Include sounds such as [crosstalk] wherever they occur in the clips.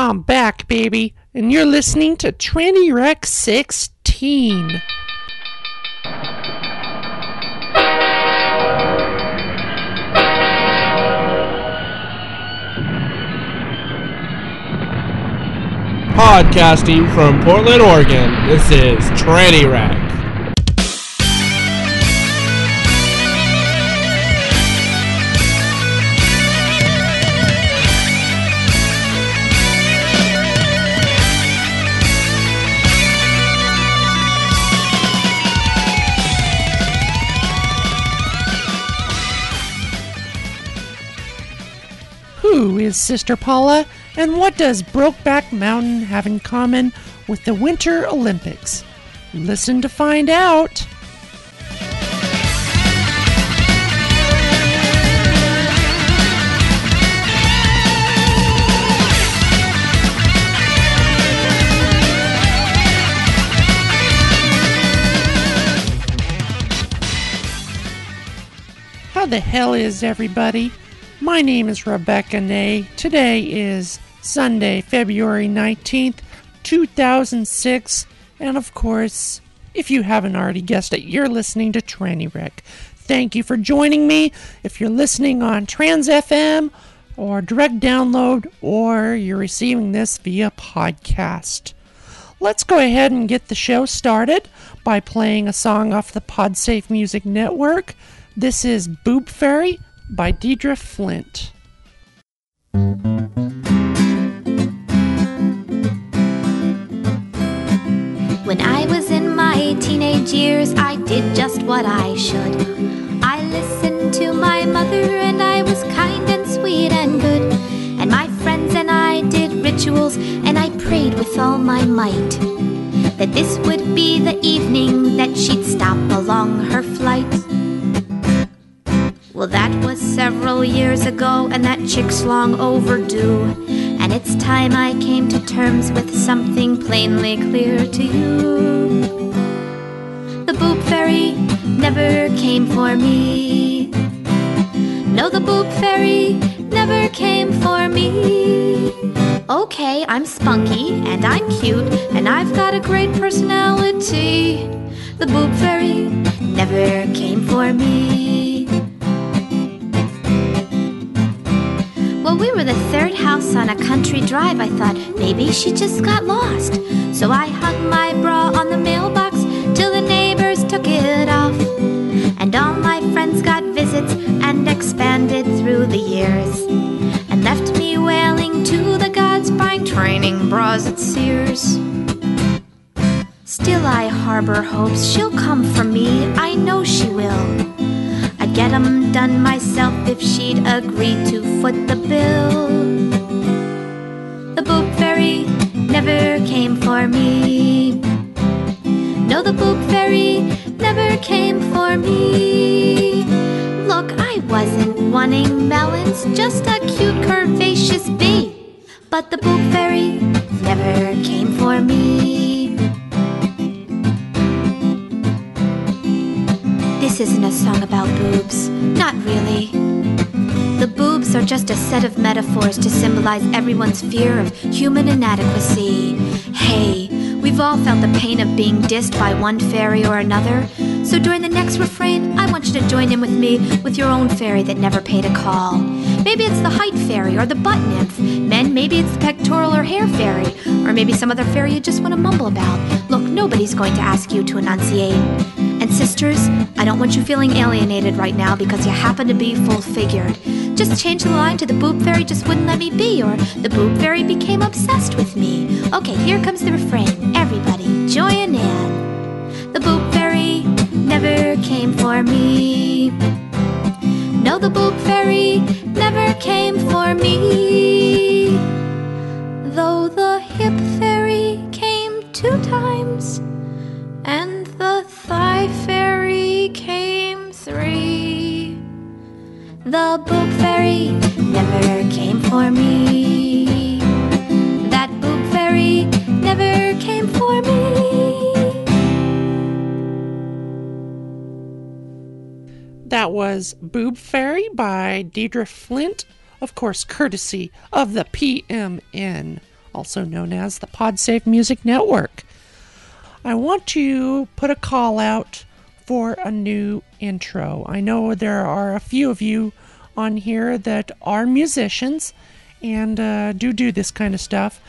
I'm back, baby, and you're listening to Tranny Rex 16. Podcasting from Portland, Oregon, this is Tranny Wreck. Sister Paula, and what does Brokeback Mountain have in common with the Winter Olympics? Listen to find out. How the hell is everybody? My name is Rebecca Nay. Today is Sunday, February 19th, 2006. And of course, if you haven't already guessed it, you're listening to Tranny Wreck. Thank you for joining me. If you're listening on Trans FM or direct download, or you're receiving this via podcast. Let's go ahead and get the show started by playing a song off the PodSafe Music Network. This is Boob Fairy by Deirdre Flint. When I was in my teenage years, I did just what I should. I listened to my mother, and I was kind and sweet and good. And my friends and I did rituals, and I prayed with all my might that this would be the evening that she'd stop along her flight. Well, that was several years ago, and that chick's long overdue. And it's time I came to terms with something plainly clear to you. The boob fairy never came for me. No, the boob fairy never came for me. Okay, I'm spunky and I'm cute and I've got a great personality. The boob fairy never came for me. We were the third house on a country drive. I thought maybe she just got lost. So I hung my bra on the mailbox till the neighbors took it off. And all my friends got visits and expanded through the years. And left me wailing to the gods buying training bras at Sears. Still, I harbor hopes she'll come for me. I know she will. Get 'em done myself if she'd agree to foot the bill. The boob fairy never came for me. No, the boob fairy never came for me. Look, I wasn't wanting melons, just a cute curvaceous bee. But the boob fairy never came for me. This isn't a song about boobs. Not really. The boobs are just a set of metaphors to symbolize everyone's fear of human inadequacy. Hey, we've all felt the pain of being dissed by one fairy or another. So during the next refrain, I want you to join in with me with your own fairy that never paid a call. Maybe it's the height fairy or the butt nymph. Men, maybe it's the pectoral or hair fairy. Or maybe some other fairy you just want to mumble about. Look, nobody's going to ask you to enunciate. And sisters, I don't want you feeling alienated right now because you happen to be full figured. Just change the line to the boob fairy just wouldn't let me be, or the boob fairy became obsessed with me. Okay, here comes the refrain. The boob fairy never came for me. No, the boob fairy never came for me. Though the hip fairy came two times, and the thigh fairy came three. The boob fairy never came for me. That boob fairy never came for me. That was Boob Fairy by Deirdre Flint, of course, courtesy of the PMN also known as the PodSafe Music Network. I want to put a call out for a new intro. I know there are a few of you on here that are musicians and uh, do do this kind of stuff.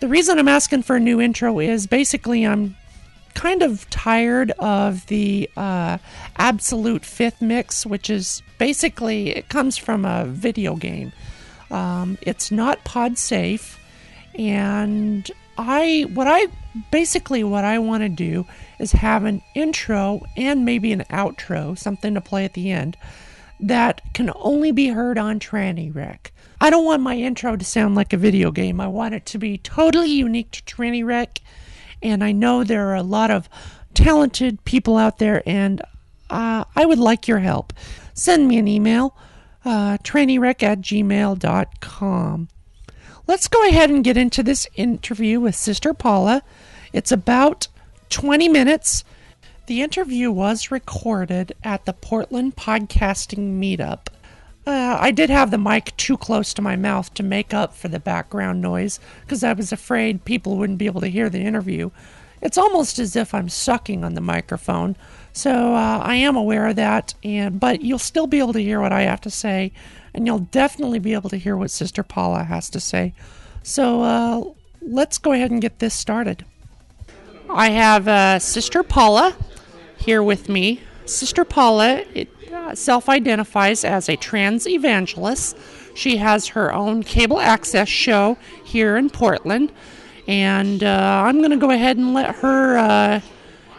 The reason I'm asking for a new intro is basically I'm kind of tired of the uh, absolute fifth mix, which is basically it comes from a video game. Um, it's not pod safe, and I what I basically what I want to do is have an intro and maybe an outro, something to play at the end that can only be heard on Tranny Wreck. I don't want my intro to sound like a video game. I want it to be totally unique to Tranny Wreck. And I know there are a lot of talented people out there, and uh, I would like your help. Send me an email, uh, trannyrec at gmail.com. Let's go ahead and get into this interview with Sister Paula. It's about 20 minutes. The interview was recorded at the Portland Podcasting Meetup. Uh, I did have the mic too close to my mouth to make up for the background noise because I was afraid people wouldn't be able to hear the interview. It's almost as if I'm sucking on the microphone, so uh, I am aware of that. And but you'll still be able to hear what I have to say, and you'll definitely be able to hear what Sister Paula has to say. So uh, let's go ahead and get this started. I have uh, Sister Paula here with me. Sister Paula uh, self identifies as a trans evangelist. She has her own cable access show here in Portland. And uh, I'm going to go ahead and let her uh,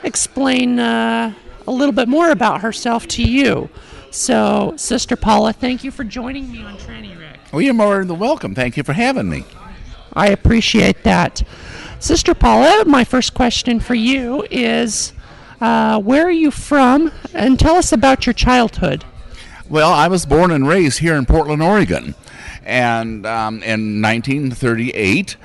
explain uh, a little bit more about herself to you. So, Sister Paula, thank you for joining me on Tranny Wreck. Well, you're more than welcome. Thank you for having me. I appreciate that. Sister Paula, my first question for you is uh, where are you from? And tell us about your childhood. Well, I was born and raised here in Portland, Oregon, and um, in 1938.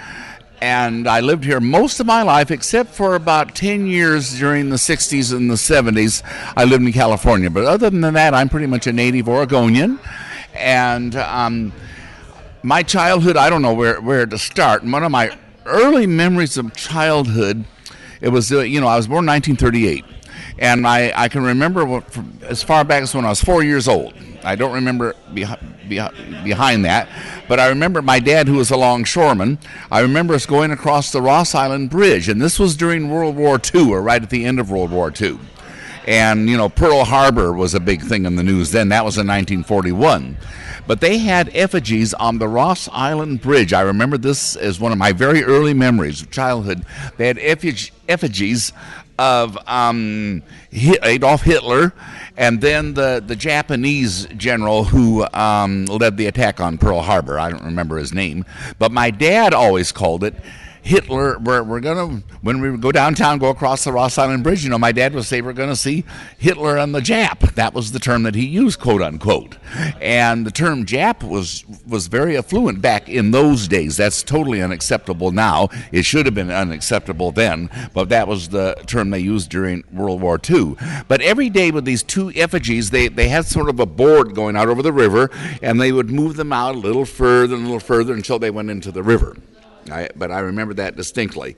And I lived here most of my life, except for about 10 years during the 60s and the 70s. I lived in California. But other than that, I'm pretty much a native Oregonian. And um, my childhood, I don't know where, where to start. One of my early memories of childhood, it was, uh, you know, I was born in 1938. And I, I can remember what, as far back as when I was four years old. I don't remember behind, behind that, but I remember my dad, who was a longshoreman. I remember us going across the Ross Island Bridge, and this was during World War II, or right at the end of World War II. And, you know, Pearl Harbor was a big thing in the news then. That was in 1941. But they had effigies on the Ross Island Bridge. I remember this as one of my very early memories of childhood. They had effigies of um, Adolf Hitler and then the, the Japanese general who um, led the attack on Pearl Harbor. I don't remember his name. But my dad always called it Hitler, we're, we're to, when we go downtown, go across the Ross Island Bridge, you know, my dad would say we're going to see Hitler and the Jap. That was the term that he used, quote unquote. And the term Jap was, was very affluent back in those days. That's totally unacceptable now. It should have been unacceptable then, but that was the term they used during World War II. But every day with these two effigies, they, they had sort of a board going out over the river, and they would move them out a little further and a little further until they went into the river. I, but I remember that distinctly.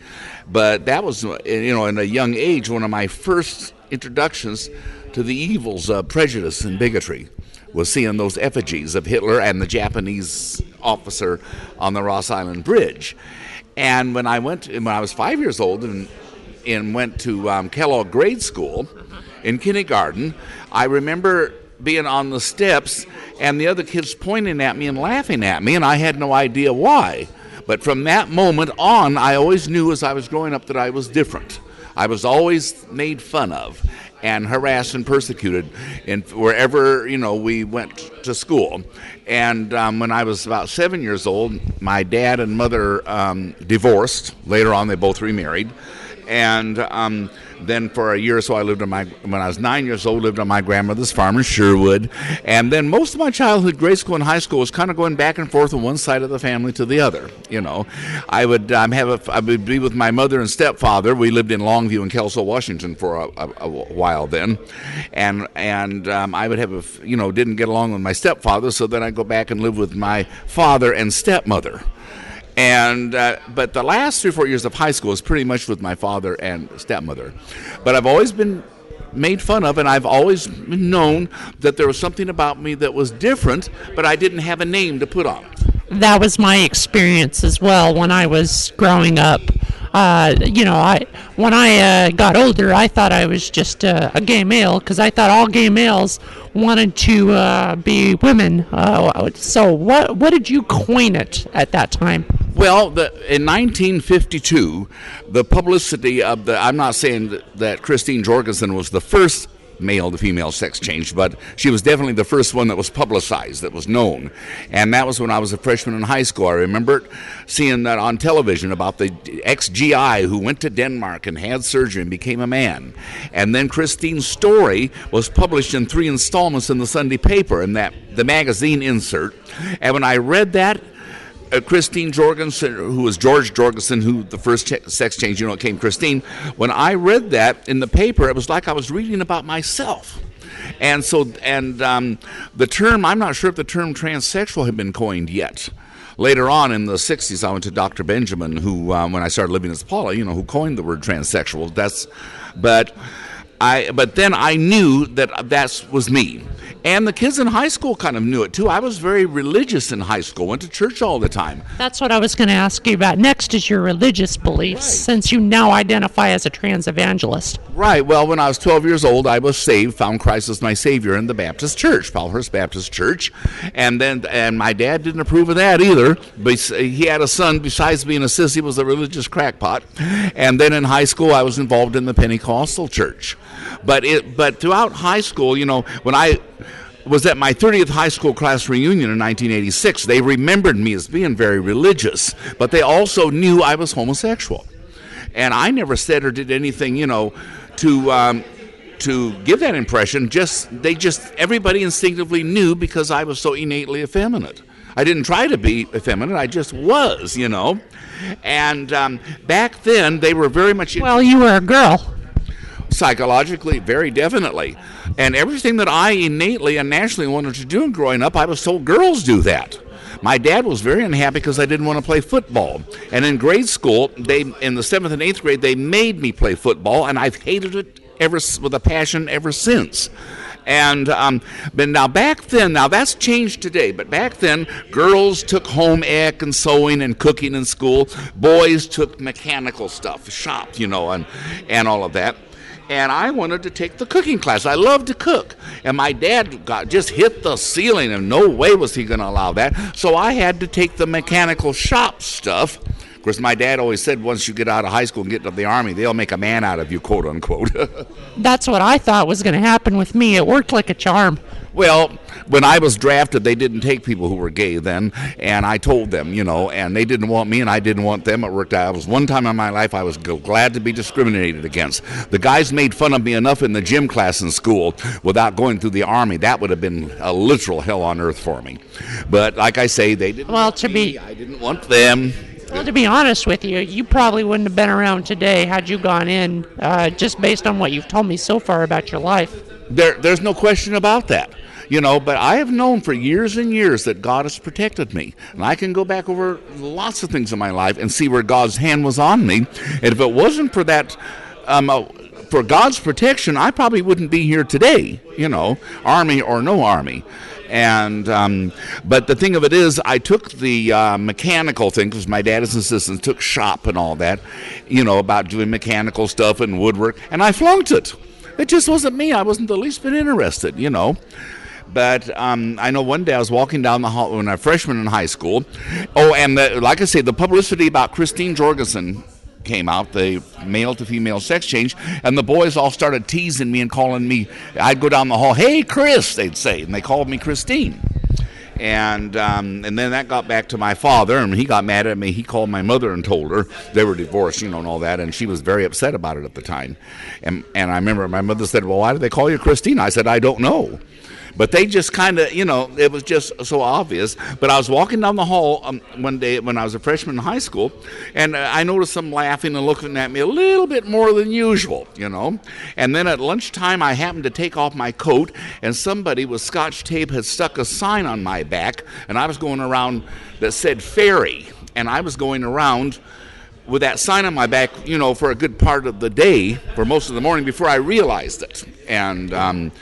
But that was, you know, in a young age, one of my first introductions to the evils of prejudice and bigotry was seeing those effigies of Hitler and the Japanese officer on the Ross Island Bridge. And when I went, when I was five years old and, and went to um, Kellogg grade school in kindergarten, I remember being on the steps and the other kids pointing at me and laughing at me, and I had no idea why. But from that moment on, I always knew as I was growing up that I was different. I was always made fun of and harassed and persecuted in wherever you know we went to school. And um, when I was about seven years old, my dad and mother um, divorced. Later on, they both remarried, and um, then for a year or so, I lived on my when I was nine years old, lived on my grandmother's farm in Sherwood, and then most of my childhood, grade school and high school, was kind of going back and forth from one side of the family to the other. You know, I would um, have a, I would be with my mother and stepfather. We lived in Longview and Kelso, Washington, for a, a, a while then, and and um, I would have a you know didn't get along with my stepfather, so then I'd go back and live with my father and stepmother And uh, but the last three or four years of high school was pretty much with my father and stepmother. But I've always been made fun of, and I've always known that there was something about me that was different, but I didn't have a name to put on. That was my experience as well when I was growing up. Uh, you know, I when I uh, got older, I thought I was just uh, a gay male because I thought all gay males wanted to uh, be women. Uh, so, what what did you coin it at that time? Well, the, in 1952, the publicity of the, I'm not saying that, that Christine Jorgensen was the first male to female sex change, but she was definitely the first one that was publicized, that was known. And that was when I was a freshman in high school. I remember seeing that on television about the ex GI who went to Denmark and had surgery and became a man. And then Christine's story was published in three installments in the Sunday paper, and that the magazine insert. And when I read that, uh, Christine Jorgensen, who was George Jorgensen, who the first ch- sex change, you know, came Christine. When I read that in the paper, it was like I was reading about myself. And so, and um, the term, I'm not sure if the term transsexual had been coined yet. Later on in the 60s, I went to Dr. Benjamin, who, um, when I started living as Paula, you know, who coined the word transsexual. That's, but I, but then I knew that that was me. And the kids in high school kind of knew it too. I was very religious in high school, went to church all the time. That's what I was going to ask you about. Next is your religious beliefs, right. since you now identify as a trans evangelist. Right. Well, when I was 12 years old, I was saved, found Christ as my Savior in the Baptist Church, Powellhurst Baptist Church. And then, and my dad didn't approve of that either. But he had a son, besides being a sissy, was a religious crackpot. And then in high school, I was involved in the Pentecostal church. But it, but throughout high school, you know, when I was at my 30th high school class reunion in 1986. They remembered me as being very religious, but they also knew I was homosexual. And I never said or did anything, you know, to um, to give that impression. Just they just everybody instinctively knew because I was so innately effeminate. I didn't try to be effeminate. I just was, you know. And um, back then, they were very much. Well, you were a girl psychologically, very definitely. And everything that I innately and naturally wanted to do growing up, I was told girls do that. My dad was very unhappy because I didn't want to play football. And in grade school, they in the seventh and eighth grade, they made me play football, and I've hated it ever with a passion ever since. And um, but now back then, now that's changed today. But back then, girls took home ec and sewing and cooking in school. Boys took mechanical stuff, shop, you know, and and all of that and I wanted to take the cooking class. I love to cook. And my dad got just hit the ceiling, and no way was he going to allow that. So I had to take the mechanical shop stuff. Of course, my dad always said once you get out of high school and get into the army, they'll make a man out of you, quote unquote. [laughs] That's what I thought was going to happen with me. It worked like a charm. Well, when I was drafted, they didn't take people who were gay then, and I told them, you know, and they didn't want me, and I didn't want them. It worked out. It was one time in my life I was glad to be discriminated against. The guys made fun of me enough in the gym class in school without going through the army. That would have been a literal hell on earth for me. But like I say, they didn't. Well, to me. be, I didn't want them. Well, to be honest with you, you probably wouldn't have been around today had you gone in, uh, just based on what you've told me so far about your life. There, there's no question about that you know, but I have known for years and years that God has protected me. And I can go back over lots of things in my life and see where God's hand was on me. And if it wasn't for that, um, uh, for God's protection, I probably wouldn't be here today, you know, army or no army. And um, but the thing of it is, I took the uh, mechanical thing because my dad is an assistant, took shop and all that, you know, about doing mechanical stuff and woodwork, and I flunked it. It just wasn't me. I wasn't the least bit interested, you know. But um, I know one day I was walking down the hall when I was a freshman in high school. Oh, and the, like I say, the publicity about Christine Jorgensen came out, the male to female sex change, and the boys all started teasing me and calling me. I'd go down the hall, "Hey, Chris," they'd say, and they called me Christine. And um, and then that got back to my father, and he got mad at me. He called my mother and told her they were divorced, you know, and all that. And she was very upset about it at the time. And and I remember my mother said, "Well, why did they call you Christine?" I said, "I don't know." But they just kind of, you know, it was just so obvious. But I was walking down the hall um, one day when I was a freshman in high school, and uh, I noticed them laughing and looking at me a little bit more than usual, you know. And then at lunchtime, I happened to take off my coat, and somebody with scotch tape had stuck a sign on my back, and I was going around that said ferry and I was going around with that sign on my back, you know, for a good part of the day, for most of the morning before I realized it. And, um,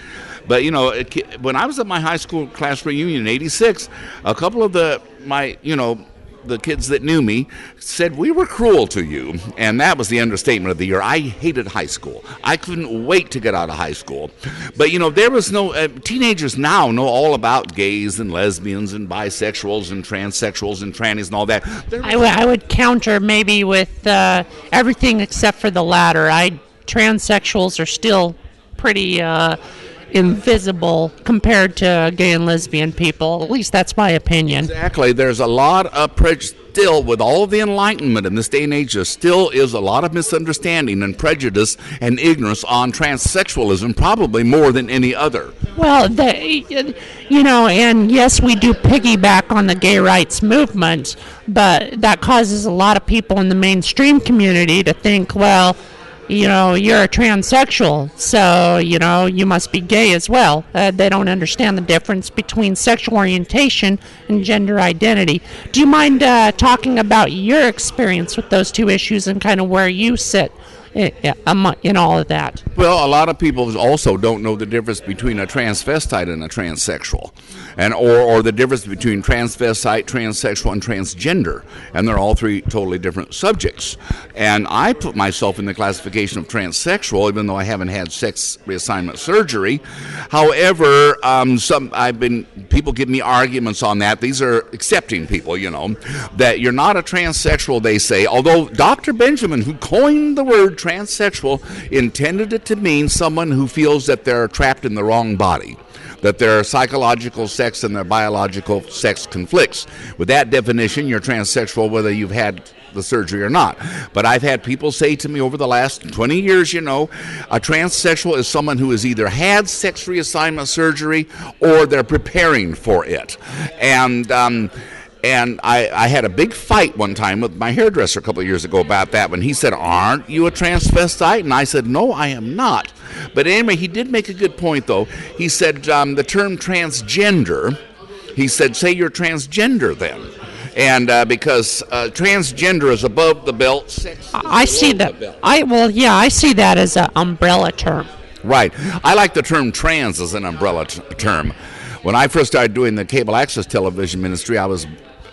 but you know, when I was at my high school class reunion in '86, a couple of the my, you know, the kids that knew me said we were cruel to you. And that was the understatement of the year. I hated high school. I couldn't wait to get out of high school. But you know there was no uh, teenagers now know all about gays and lesbians and bisexuals and transsexuals and trannies and all that. I, w- I would counter maybe with uh, everything except for the latter. I transsexuals are still pretty uh, invisible compared to gay and lesbian people. At least that's my opinion. Exactly. There's a lot of prejudice. Still, with all of the enlightenment in this day and age, there still is a lot of misunderstanding and prejudice and ignorance on transsexualism, probably more than any other. Well, the, you know, and yes, we do piggyback on the gay rights movement, but that causes a lot of people in the mainstream community to think, well, you know, you're a transsexual, so, you know, you must be gay as well. Uh, they don't understand the difference between sexual orientation and gender identity. Do you mind uh, talking about your experience with those two issues and kind of where you sit in all of that? Well, a lot of people also don't know the difference between a transvestite and a transsexual, and or, or the difference between transvestite, transsexual, and transgender, and they're all three totally different subjects. And I put myself in the classification of transsexual, even though I haven't had sex reassignment surgery. However, um, some I've been people give me arguments on that. These are accepting people, you know, that you're not a transsexual. They say, although Dr. Benjamin, who coined the word transsexual intended it to mean someone who feels that they're trapped in the wrong body that their psychological sex and their biological sex conflicts. With that definition, you're transsexual whether you've had the surgery or not. But I've had people say to me over the last 20 years, you know, a transsexual is someone who has either had sex reassignment surgery or they're preparing for it. And, um, and I, I had a big fight one time with my hairdresser a couple of years ago about that when he said, Aren't you a transvestite? And I said, No, I am not. But anyway, he did make a good point, though. He said, um, The term transgender, he said, Say you're transgender then. And uh, because uh, transgender is above the belt, sex I see that. I well, yeah, I see that as an umbrella term. Right. I like the term trans as an umbrella t- term. When I first started doing the cable access television ministry, I was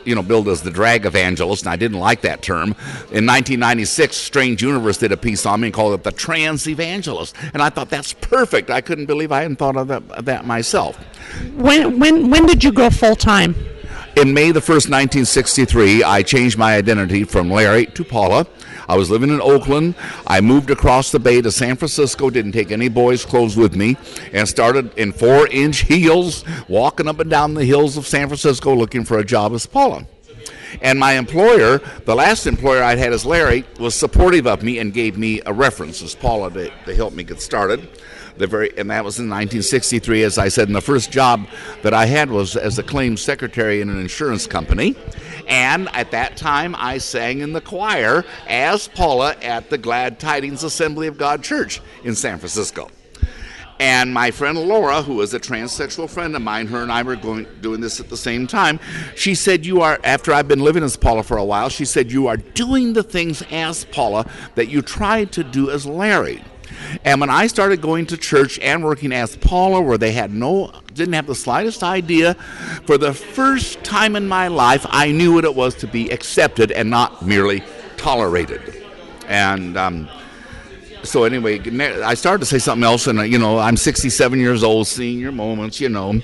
you know, billed as the drag evangelist, and I didn't like that term. In 1996, Strange Universe did a piece on me and called it the trans evangelist, and I thought that's perfect. I couldn't believe I hadn't thought of that, of that myself. When when when did you go full time? In May the 1st, 1963, I changed my identity from Larry to Paula. I was living in Oakland. I moved across the bay to San Francisco, didn't take any boys' clothes with me, and started in four inch heels walking up and down the hills of San Francisco looking for a job as Paula. And my employer, the last employer I'd had as Larry, was supportive of me and gave me a reference as Paula to, to help me get started the very and that was in 1963 as i said and the first job that i had was as a claims secretary in an insurance company and at that time i sang in the choir as paula at the glad tidings assembly of god church in san francisco and my friend Laura, who is a transsexual friend of mine, her and I were going doing this at the same time. She said, "You are after I've been living as Paula for a while." She said, "You are doing the things as Paula that you tried to do as Larry." And when I started going to church and working as Paula, where they had no, didn't have the slightest idea, for the first time in my life, I knew what it was to be accepted and not merely tolerated. And um, so anyway, I started to say something else, and uh, you know, I'm 67 years old, senior moments. You know,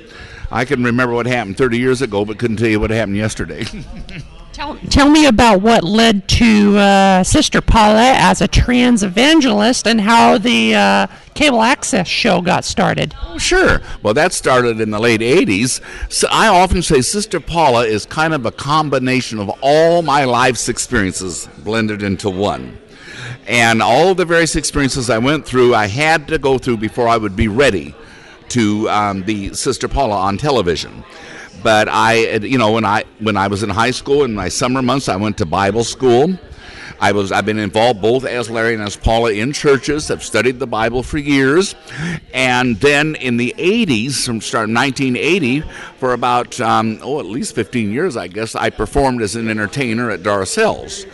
I can remember what happened 30 years ago, but couldn't tell you what happened yesterday. [laughs] Tell, tell me about what led to uh, Sister Paula as a trans evangelist and how the uh, cable access show got started. Oh, sure. Well, that started in the late 80s. So I often say Sister Paula is kind of a combination of all my life's experiences blended into one. And all the various experiences I went through, I had to go through before I would be ready to um, be Sister Paula on television. But I, you know, when I when I was in high school in my summer months, I went to Bible school. I was I've been involved both as Larry and as Paula in churches. I've studied the Bible for years, and then in the 80s, from start 1980, for about um, oh at least 15 years, I guess I performed as an entertainer at Darcelle's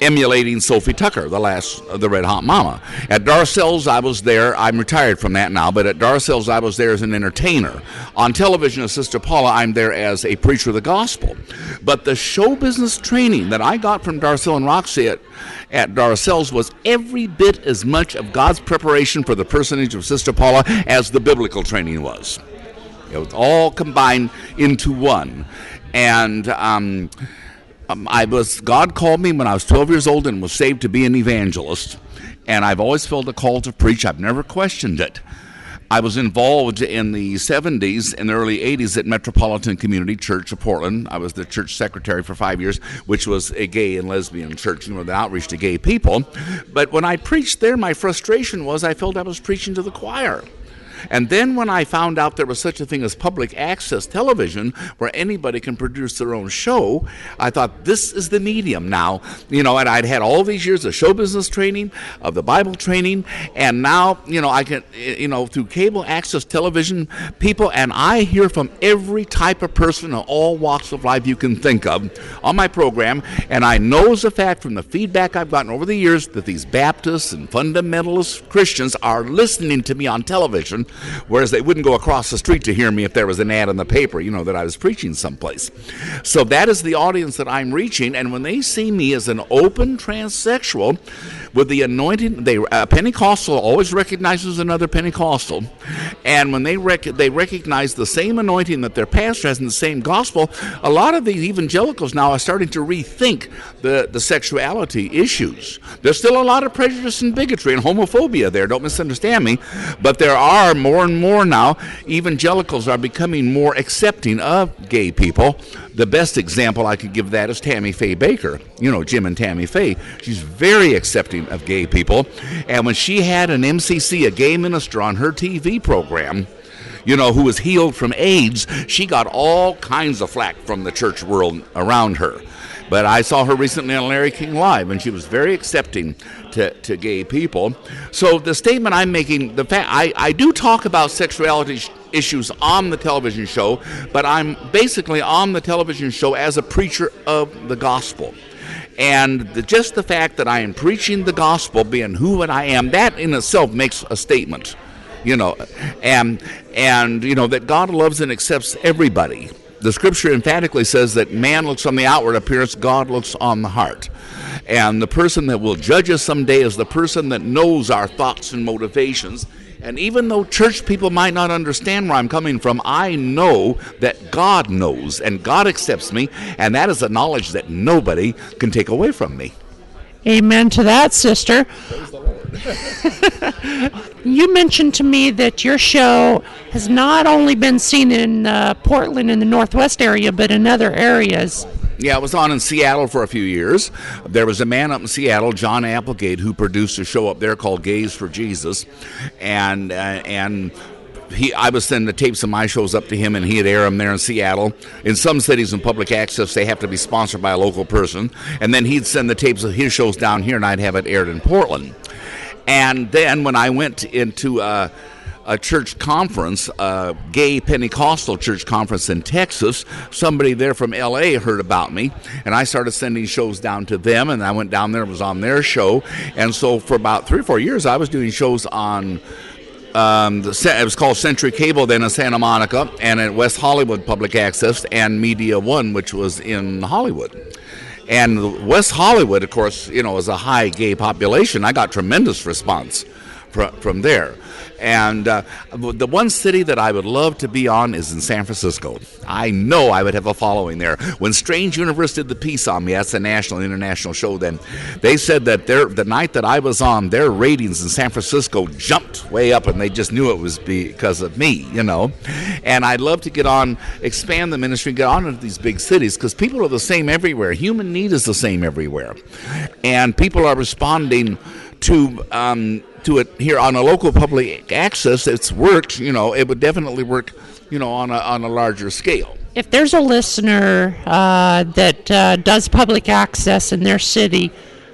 emulating Sophie Tucker, the last of the Red Hot Mama. At Darcelle's, I was there. I'm retired from that now, but at Darcelle's, I was there as an entertainer. On television as Sister Paula, I'm there as a preacher of the gospel. But the show business training that I got from Darcelle and Roxy at, at Darcelle's was every bit as much of God's preparation for the personage of Sister Paula as the biblical training was. It was all combined into one. And, um, um, I was God called me when I was 12 years old and was saved to be an evangelist, and I've always felt a call to preach. I've never questioned it. I was involved in the 70s and early 80s at Metropolitan Community Church of Portland. I was the church secretary for five years, which was a gay and lesbian church, you know, the outreach to gay people. But when I preached there, my frustration was I felt I was preaching to the choir. And then when I found out there was such a thing as public access television where anybody can produce their own show, I thought this is the medium now. You know, and I'd had all these years of show business training, of the Bible training, and now, you know, I can, you know, through cable access television, people, and I hear from every type of person in all walks of life you can think of on my program, and I know as a fact from the feedback I've gotten over the years that these Baptists and fundamentalist Christians are listening to me on television whereas they wouldn't go across the street to hear me if there was an ad in the paper, you know, that I was preaching someplace. So that is the audience that I'm reaching, and when they see me as an open transsexual with the anointing, they uh, Pentecostal always recognizes another Pentecostal, and when they rec- they recognize the same anointing that their pastor has in the same gospel, a lot of these evangelicals now are starting to rethink the the sexuality issues. There's still a lot of prejudice and bigotry and homophobia there. Don't misunderstand me, but there are more and more now, evangelicals are becoming more accepting of gay people. The best example I could give that is Tammy Faye Bakker. You know, Jim and Tammy Faye. She's very accepting of gay people. And when she had an MCC, a gay minister, on her TV program, you know, who was healed from AIDS, she got all kinds of flack from the church world around her. But I saw her recently on Larry King Live, and she was very accepting to, to gay people. So the statement I'm making, the fact I, I do talk about sexuality issues on the television show, but I'm basically on the television show as a preacher of the gospel. And the, just the fact that I am preaching the gospel, being who I am, that in itself makes a statement you know and and you know that god loves and accepts everybody the scripture emphatically says that man looks on the outward appearance, God looks on the heart. And the person that will judge us someday is the person that knows our thoughts and motivations. And even though church people might not understand where I'm coming from, I know that God knows and God accepts me, and that is a knowledge that nobody can take away from me. Amen to that, sister. [laughs] you mentioned to me that your show has not only been seen in uh, Portland in the Northwest area, but in other areas. Yeah, I was on in Seattle for a few years. There was a man up in Seattle, John Applegate, who produced a show up there called Gays for Jesus, and uh, and he I was sending the tapes of my shows up to him, and he'd air them there in Seattle. In some cities in public access, they have to be sponsored by a local person, and then he'd send the tapes of his shows down here, and I'd have it aired in Portland. And then when I went into uh, a church conference, a gay Pentecostal church conference in Texas. Somebody there from LA heard about me, and I started sending shows down to them. And I went down there and was on their show. And so for about three or four years, I was doing shows on. Um, the, it was called Century Cable then in Santa Monica, and at West Hollywood Public Access and Media One, which was in Hollywood. And West Hollywood, of course, you know, is a high gay population. I got tremendous response from, from there. And uh, the one city that I would love to be on is in San Francisco. I know I would have a following there. When Strange Universe did the piece on me, that's a national international show. Then they said that their the night that I was on, their ratings in San Francisco jumped way up, and they just knew it was because of me, you know. And I'd love to get on, expand the ministry, get on into these big cities because people are the same everywhere. Human need is the same everywhere, and people are responding to um, to it here on a local public access, it's worked. You know, it would definitely work. You know, on a on a larger scale. If there's a listener uh, that uh, does public access in their city,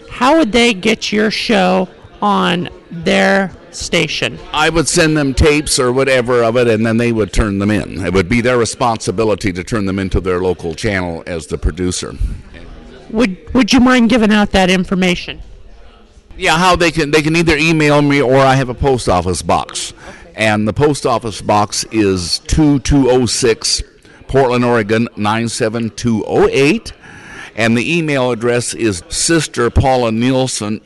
how would they get your show on their station? I would send them tapes or whatever of it, and then they would turn them in. It would be their responsibility to turn them into their local channel as the producer. Would Would you mind giving out that information? Yeah, how they can they can either email me or I have a post office box, and the post office box is two two zero six, Portland, Oregon nine seven two zero eight, and the email address is Sister Paula Nielsen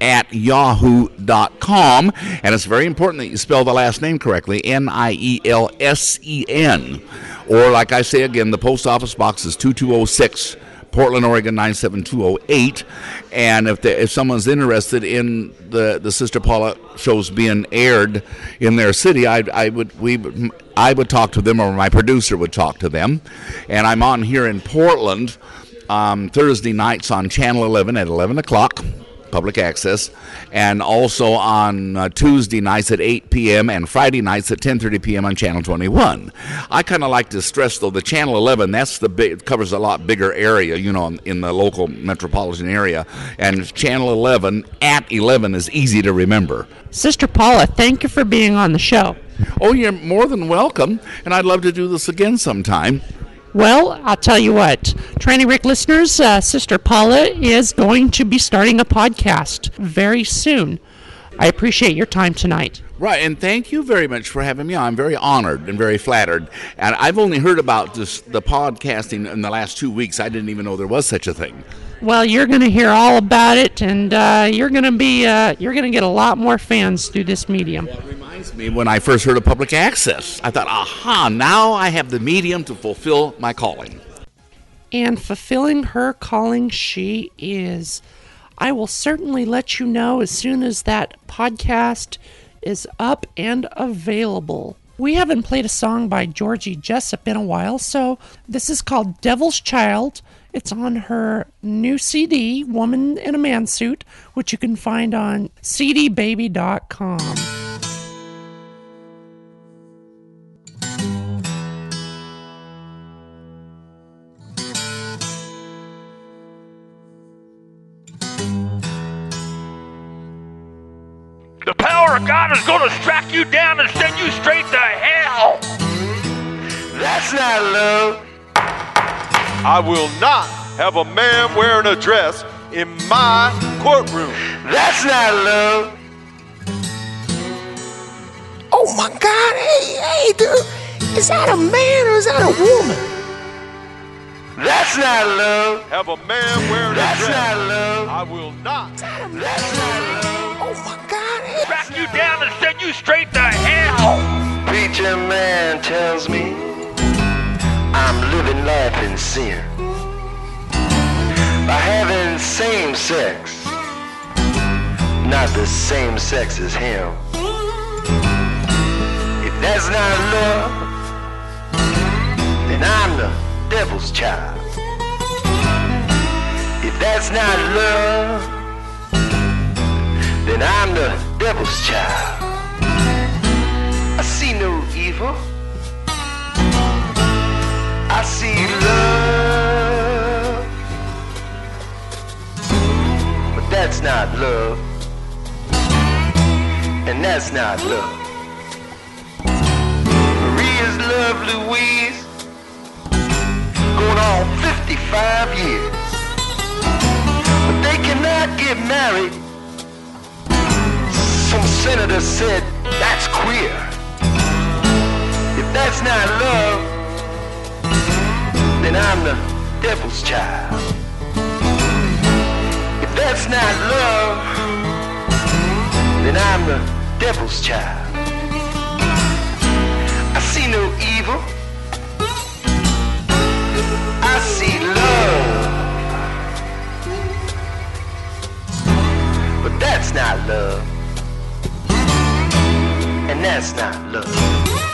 at yahoo.com and it's very important that you spell the last name correctly n-i-e-l-s-e-n or like i say again the post office box is 2206 Portland, Oregon 97208. And if, if someone's interested in the, the Sister Paula shows being aired in their city, I, I would we I would talk to them, or my producer would talk to them. And I'm on here in Portland um, Thursday nights on Channel 11 at 11 o'clock public access, and also on uh, Tuesday nights at 8 p.m. and Friday nights at 10:30 p.m. on Channel 21. I kind of like to stress though the Channel 11 that's the big covers a lot bigger area, you know, in, in the local metropolitan area, and Channel 11 at 11 is easy to remember. Sister Paula, thank you for being on the show. Oh, you're more than welcome, and I'd love to do this again sometime. Well, I'll tell you what, Tranny Wreck listeners, uh, Sister Paula is going to be starting a podcast very soon. I appreciate your time tonight. Right, and thank you very much for having me on. I'm very honored and very flattered. And I've only heard about this the podcasting in the last two weeks. I didn't even know there was such a thing. Well, you're going to hear all about it, and uh, you're going to be uh, you're going to get a lot more fans through this medium. Well, reminds me when I first heard of public access. I thought, aha, now I have the medium to fulfill my calling. And fulfilling her calling, she is. I will certainly let you know as soon as that podcast is up and available. We haven't played a song by Georgie Jessup in a while, so this is called Devil's Child. It's on her new CD, Woman in a Man Suit, which you can find on cdbaby.com. The power of God is going to strike you down and send you straight to hell. That's not love. I will not have a man wearing a dress in my courtroom. That's not love. Oh my God! Hey, hey, dude, is that a man or is that a woman? That's not love. Have a man wearing That's a dress. That's not love. I will not. That's not love. Oh my God! Hey, Strike you down and send you straight to hell. Preacher man tells me I'm living life in sin by having same sex, not the same sex as him. If that's not love, then I'm the devil's child. If that's not love, then I'm the devil's child. I see no evil. I see love. But that's not love. And that's not love. Maria's love Louise. Going on 55 years. But they cannot get married. Some senator said that's queer. If that's not love, then I'm the devil's child. If that's not love, then I'm the devil's child. I see no evil. I see love. But that's not love. And that's not love.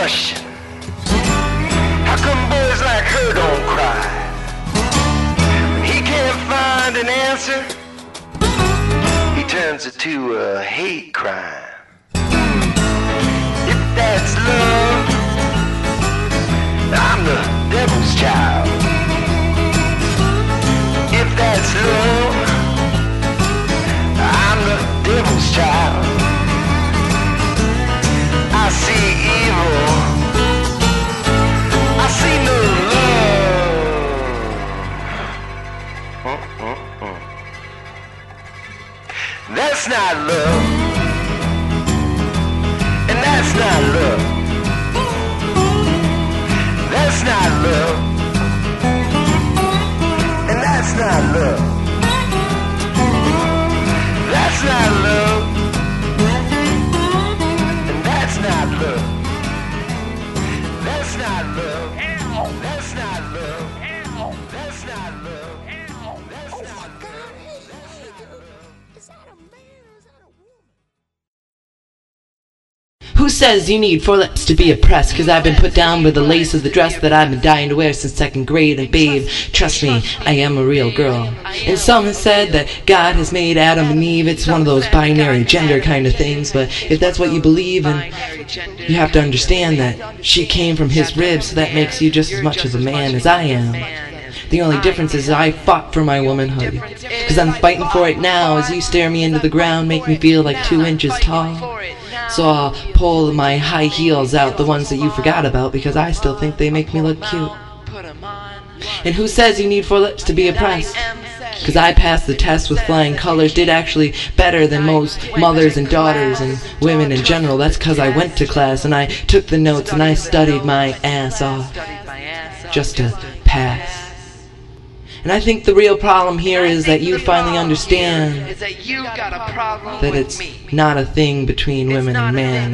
rush? How come boys like her don't cry? When he can't find an answer, he turns it to a hate crime. If that's love, I'm the devil's child. If that's love, I'm the devil's child. I see evil. That's not love. And that's not love. That's not love. And that's not love. That's not love. Says you need four lips to be oppressed? Cause I've been put down with the lace of the dress that I've been dying to wear since second grade. And babe, trust me, I am a real girl. And some have said that God has made Adam and Eve. It's one of those binary gender kind of things. But if that's what you believe, and you have to understand that she came from his ribs, so that makes you just as much as a man as I am. The only difference is I fought for my womanhood. Cause I'm fighting for it now as you stare me into the ground, make me feel like two inches tall. So I'll pull my high heels out, the ones that you forgot about, because I still think they make me look cute. And who says you need four lips to be oppressed? Cause I passed the test with flying colors, did actually better than most mothers and daughters and women in general. That's cause I went to class and I took the notes and I studied my ass off. Just to pass. And I think the real problem here is that you finally understand that it's not a thing between women and men.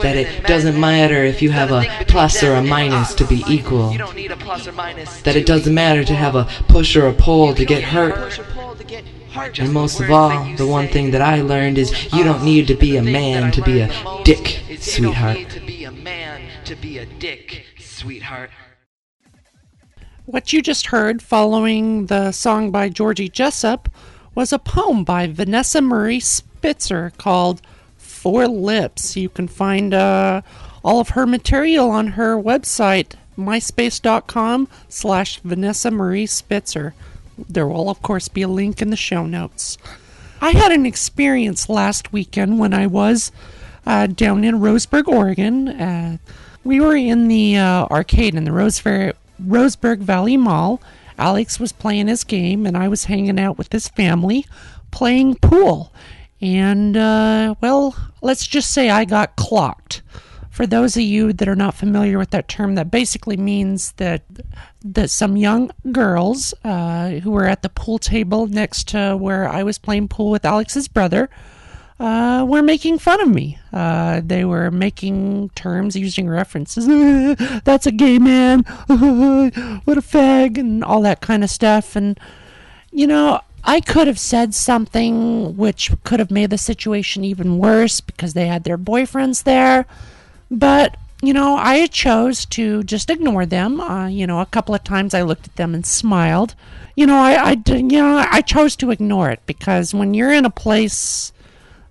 That it doesn't matter if you have a plus or a minus to be equal. That it doesn't matter to have a push or a pull to get hurt. And most of all, the one thing that I learned is ah, you don't need to be a man to be a dick, sweetheart. What you just heard following the song by Georgie Jessup was a poem by Vanessa Marie Spitzer called Four Lips. You can find uh, all of her material on her website, myspace.com slash Vanessa Marie Spitzer. There will, of course, be a link in the show notes. I had an experience last weekend when I was uh, down in Roseburg, Oregon. Uh, we were in the uh, arcade in the Rose Fair, Roseburg Valley Mall. Alex was playing his game, and I was hanging out with his family playing pool. And, uh, well, let's just say I got clocked. For those of you that are not familiar with that term, that basically means that that some young girls uh, who were at the pool table next to where I was playing pool with Alex's brother uh, were making fun of me. Uh, they were making terms using references. [laughs] That's a gay man. [laughs] what a fag, and all that kind of stuff. And, you know, I could have said something which could have made the situation even worse because they had their boyfriends there. But, you know, I chose to just ignore them. Uh, you know, a couple of times I looked at them and smiled. You know, I, I, you know, I chose to ignore it because when you're in a place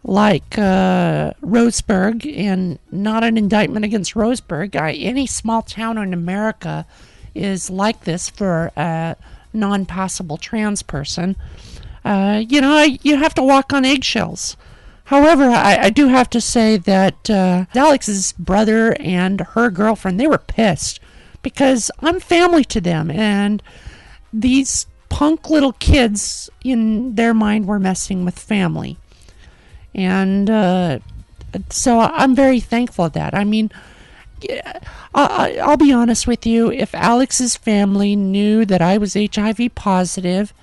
like uh, Roseburg, and not an indictment against Roseburg. I, any small town in America is like this for a non-passable trans person. Uh, you know, I, you have to walk on eggshells. However, I, I do have to say that uh, Alex's brother and her girlfriend they were pissed because I'm family to them, and these punk little kids in their mind were messing with family and uh, so I'm very thankful of that. I mean, I, I'll be honest with you. If Alex's family knew that I was HIV positive,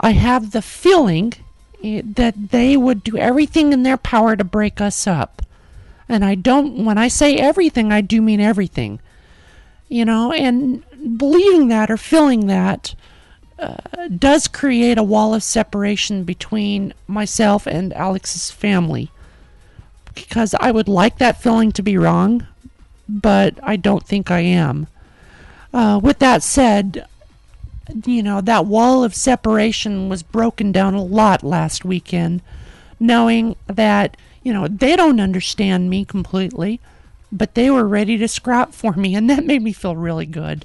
I have the feeling eh, that they would do everything in their power to break us up. And I don't, when I say everything, I do mean everything. You know, and believing that or feeling that uh, does create a wall of separation between myself and Alex's family. Because I would like that feeling to be wrong, but I don't think I am. Uh, with that said, you know, that wall of separation was broken down a lot last weekend, knowing that, you know, they don't understand me completely, but they were ready to scrap for me, and that made me feel really good.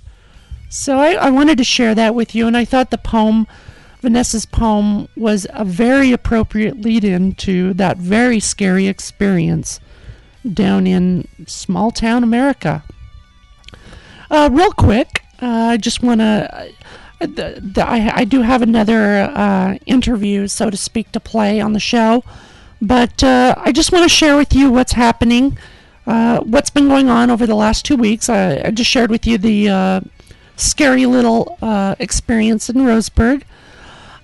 So I, I wanted to share that with you, and I thought the poem, Vanessa's poem, was a very appropriate lead in to that very scary experience down in small town America. Uh, real quick, uh, I just want to. Uh, I, I do have another uh, interview, so to speak, to play on the show, but uh, I just want to share with you what's happening, uh, what's been going on over the last two weeks. I, I just shared with you the scary little experience in Roseburg.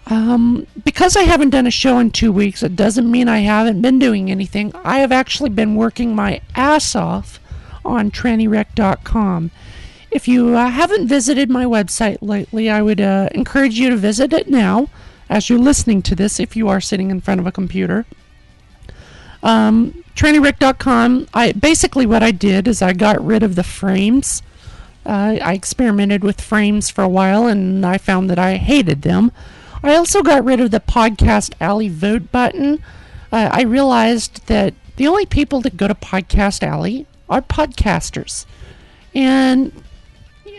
Um, because I haven't done a show in two weeks, it doesn't mean I haven't been doing anything. I have actually been working my ass off on trannywreck.com. If you uh, haven't visited my website lately, I would uh, encourage you to visit it now as you're listening to this if you are sitting in front of a computer. Um, I basically what I did is I got rid of the frames. Uh, I experimented with frames for a while and I found that I hated them. I also got rid of the Podcast Alley vote button. Uh, I realized that the only people that go to Podcast Alley are podcasters. And,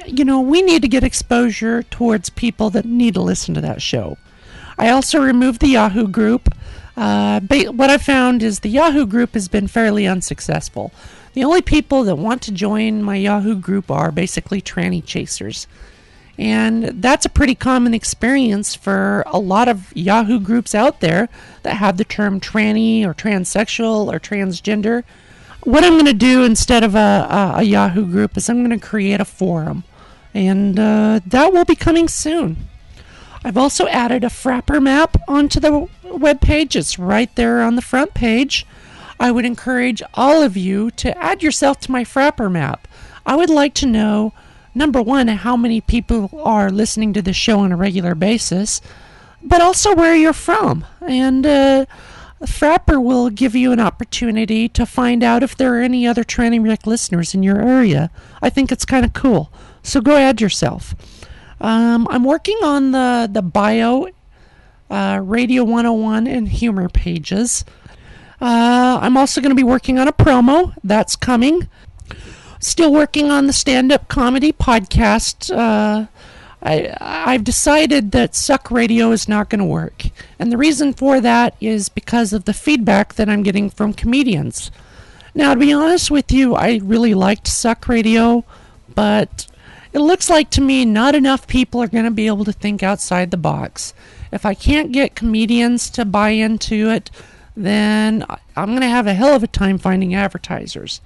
you know, we need to get exposure towards people that need to listen to that show. I also removed the Yahoo group. Uh, what I found is the Yahoo group has been fairly unsuccessful. The only people that want to join my Yahoo group are basically tranny chasers. And that's a pretty common experience for a lot of Yahoo groups out there that have the term tranny or transsexual or transgender. What I'm going to do instead of a, a, a, Yahoo group is I'm going to create a forum. And uh, that will be coming soon. I've also added a Frappr map onto the web page. It's right there on the front page. I would encourage all of you to add yourself to my Frappr map. I would like to know number one, how many people are listening to the show on a regular basis, but also where you're from. And uh, Frappr will give you an opportunity to find out if there are any other Tranny Wreck listeners in your area. I think it's kind of cool. So go add yourself. Um, I'm working on the, the bio, uh, Radio 101, and humor pages. Uh, I'm also going to be working on a promo. That's coming. Still working on the stand up comedy podcast. Uh, I, I've decided that Suck Radio is not going to work. And the reason for that is because of the feedback that I'm getting from comedians. Now, to be honest with you, I really liked Suck Radio, but it looks like to me not enough people are going to be able to think outside the box. If I can't get comedians to buy into it, then I'm going to have a hell of a time finding advertisers.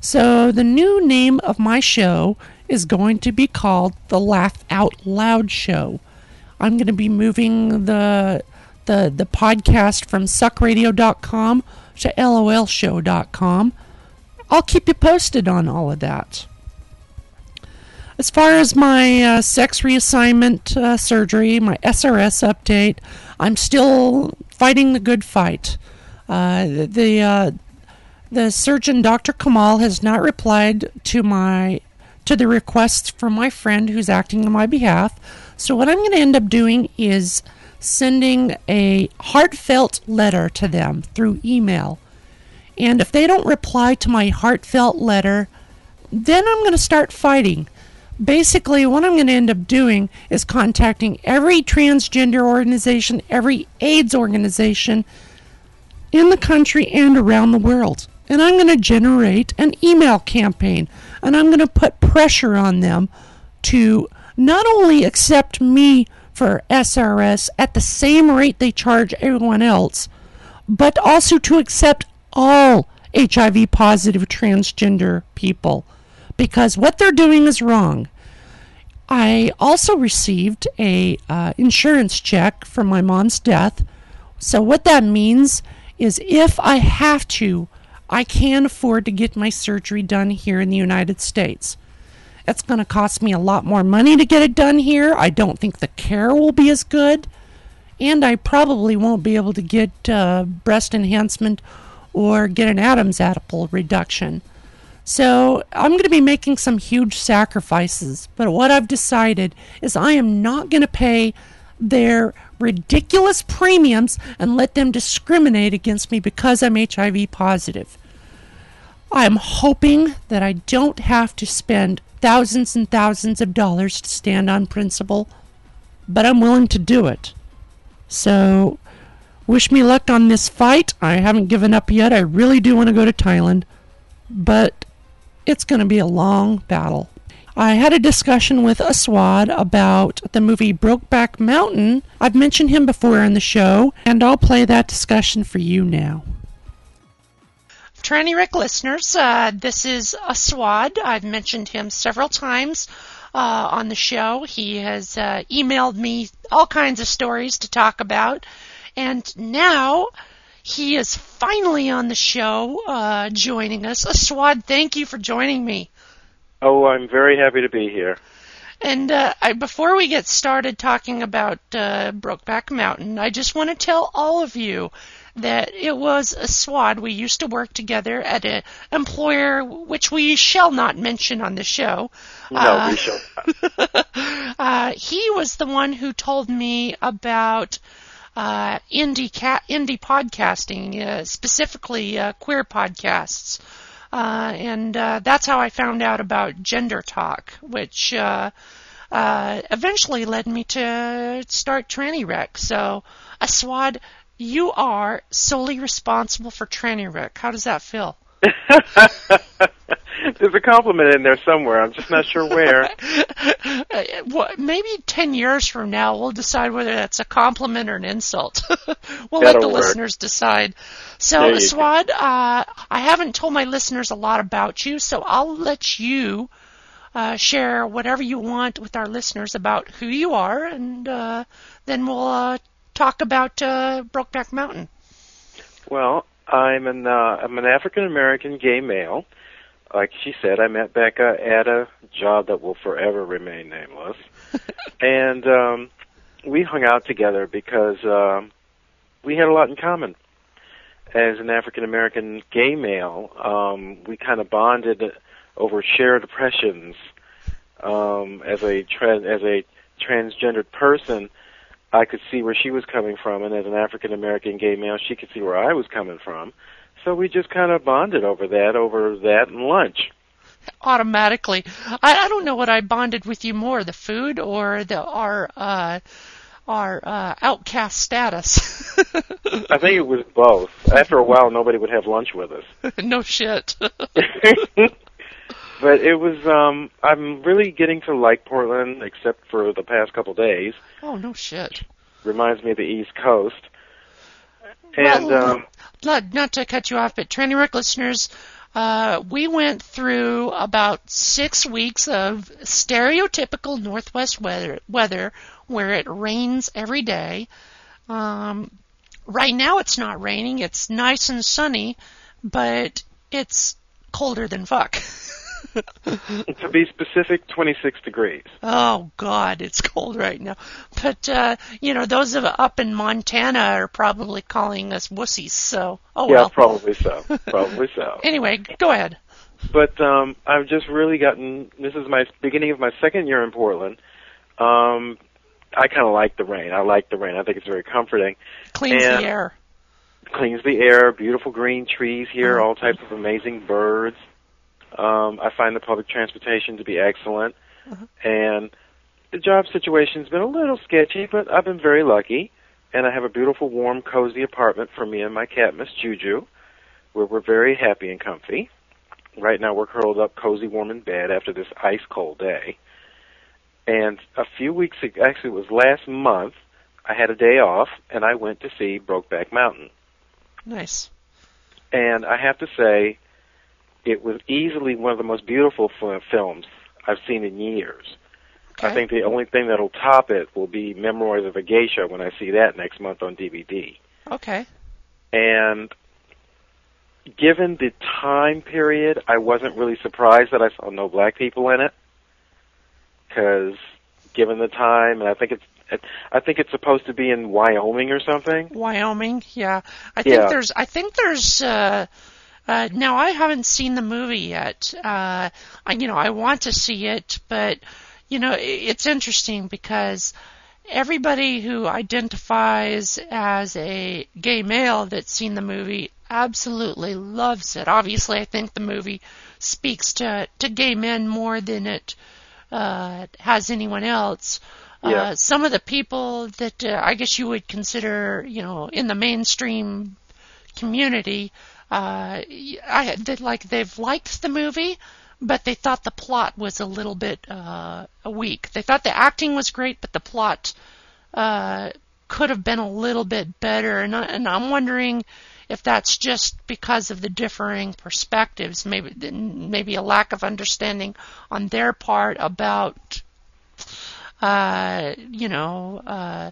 So, the new name of my show is going to be called The Laugh Out Loud Show. I'm going to be moving the the the podcast from suckradio.com to lolshow.com. I'll keep you posted on all of that. As far as my uh, sex reassignment uh, surgery, my SRS update, I'm still fighting the good fight. Uh, the uh, the surgeon, Dr. Kamal, has not replied to my to the request from my friend who's acting on my behalf. So what I'm going to end up doing is sending a heartfelt letter to them through email. And if they don't reply to my heartfelt letter, then I'm going to start fighting. Basically, what I'm going to end up doing is contacting every transgender organization, every AIDS organization in the country and around the world. And I'm going to generate an email campaign and I'm going to put pressure on them to not only accept me for SRS at the same rate they charge everyone else, but also to accept all HIV positive transgender people because what they're doing is wrong. I also received a uh, insurance check from my mom's death. So what that means is if I have to I can afford to get my surgery done here in the United States. It's going to cost me a lot more money to get it done here. I don't think the care will be as good. And I probably won't be able to get uh, breast enhancement or get an Adam's apple reduction. So I'm going to be making some huge sacrifices. But what I've decided is I am not going to pay their ridiculous premiums and let them discriminate against me because I'm HIV positive. I'm hoping that I don't have to spend thousands and thousands of dollars to stand on principle, but I'm willing to do it. So, wish me luck on this fight. I haven't given up yet. I really do want to go to Thailand, but it's going to be a long battle. I had a discussion with Aswad about the movie Brokeback Mountain. I've mentioned him before in the show, and I'll play that discussion for you now. Tranny Wreck listeners, uh, this is Aswad. I've mentioned him several times uh, on the show. He has uh, emailed me all kinds of stories to talk about, and now he is finally on the show uh, joining us. Aswad, thank you for joining me. Oh, I'm very happy to be here. And uh, I, before we get started talking about uh, Brokeback Mountain, I just want to tell all of you that it was Aswad. We used to work together at an employer which we shall not mention on the show. No, uh, we shall not. [laughs] uh, he was the one who told me about uh, indie cat indie podcasting, uh, specifically uh, queer podcasts. Uh, and uh, that's how I found out about Gender Talk, which uh, uh, eventually led me to start Tranny Wreck. So, Aswad, you are solely responsible for Tranny Wreck. How does that feel? [laughs] There's a compliment in there somewhere. I'm just not sure where. [laughs] well, maybe ten years from now, we'll decide whether that's a compliment or an insult. [laughs] we'll That'll let the work. listeners decide. So, Swad, uh, I haven't told my listeners a lot about you, so I'll let you uh, share whatever you want with our listeners about who you are, and uh, then we'll uh, talk about uh, Brokeback Mountain. Well, I'm an uh, I'm an African American gay male. Like she said, I met Becca at a job that will forever remain nameless, [laughs] and um, we hung out together because um, we had a lot in common. As an African American gay male, um, we kind of bonded over shared oppressions. Um, as a tra- as a transgendered person, I could see where she was coming from, and as an African American gay male, she could see where I was coming from. So we just kind of bonded over that, over that and lunch. automatically. I, I don't know what I bonded with you more, the food or the our uh, our uh, outcast status. I think it was both. After a while, nobody would have lunch with us. [laughs] no shit. [laughs] but it was. um I'm really getting to like Portland, except for the past couple days. oh no shit. Reminds me of the East Coast. And well, um, not, not to cut you off, but Tranny Wreck listeners, uh, we went through about six weeks of stereotypical Northwest weather, weather where it rains every day. Um, right now it's not raining; it's nice and sunny, but it's colder than fuck. [laughs] to be specific, 26 degrees. Oh God, it's cold right now. But uh, you know, those of up in Montana are probably calling us wussies. So, oh yeah, well. Yeah, probably so. [laughs] Probably so. Anyway, go ahead. But um, I've just really gotten. This is my beginning of my second year in Portland. Um, I kind of like the rain. I like the rain. I think it's very comforting. Cleans And- the air. Cleans the air. Beautiful green trees here. Mhm. All types of amazing birds. Um, I find the public transportation to be excellent, Uh-huh. and the job situation's been a little sketchy, but I've been very lucky. And I have a beautiful, warm, cozy apartment for me and my cat, Miss Juju, where we're very happy and comfy. Right now, we're curled up, cozy, warm in bed after this ice cold day. And a few weeks ago, actually, it was last month, I had a day off, and I went to see Brokeback Mountain. Nice. And I have to say, it was easily one of the most beautiful films I've seen in years. I think the only thing that'll top it will be Memoirs of a Geisha when I see that next month on DVD. Okay. And given the time period, I wasn't really surprised that I saw no black people in it. Because given the time, and I think it's, I think it's supposed to be in Wyoming or something. Wyoming, yeah. I think Yeah. there's I think there's uh Uh, now I haven't seen the movie yet. Uh, I, you know, I want to see it, but you know, it's interesting because everybody who identifies as a gay male that's seen the movie absolutely loves it. Obviously, I think the movie speaks to to gay men more than it uh, has anyone else. Yeah. Uh, some of the people that uh, I guess you would consider, you know, in the mainstream community, uh, I that like they've liked the movie, but they thought the plot was a little bit uh, weak. They thought the acting was great, but the plot uh, could have been a little bit better. And, I, and I'm wondering if that's just because of the differing perspectives, maybe maybe a lack of understanding on their part about, uh, you know, uh,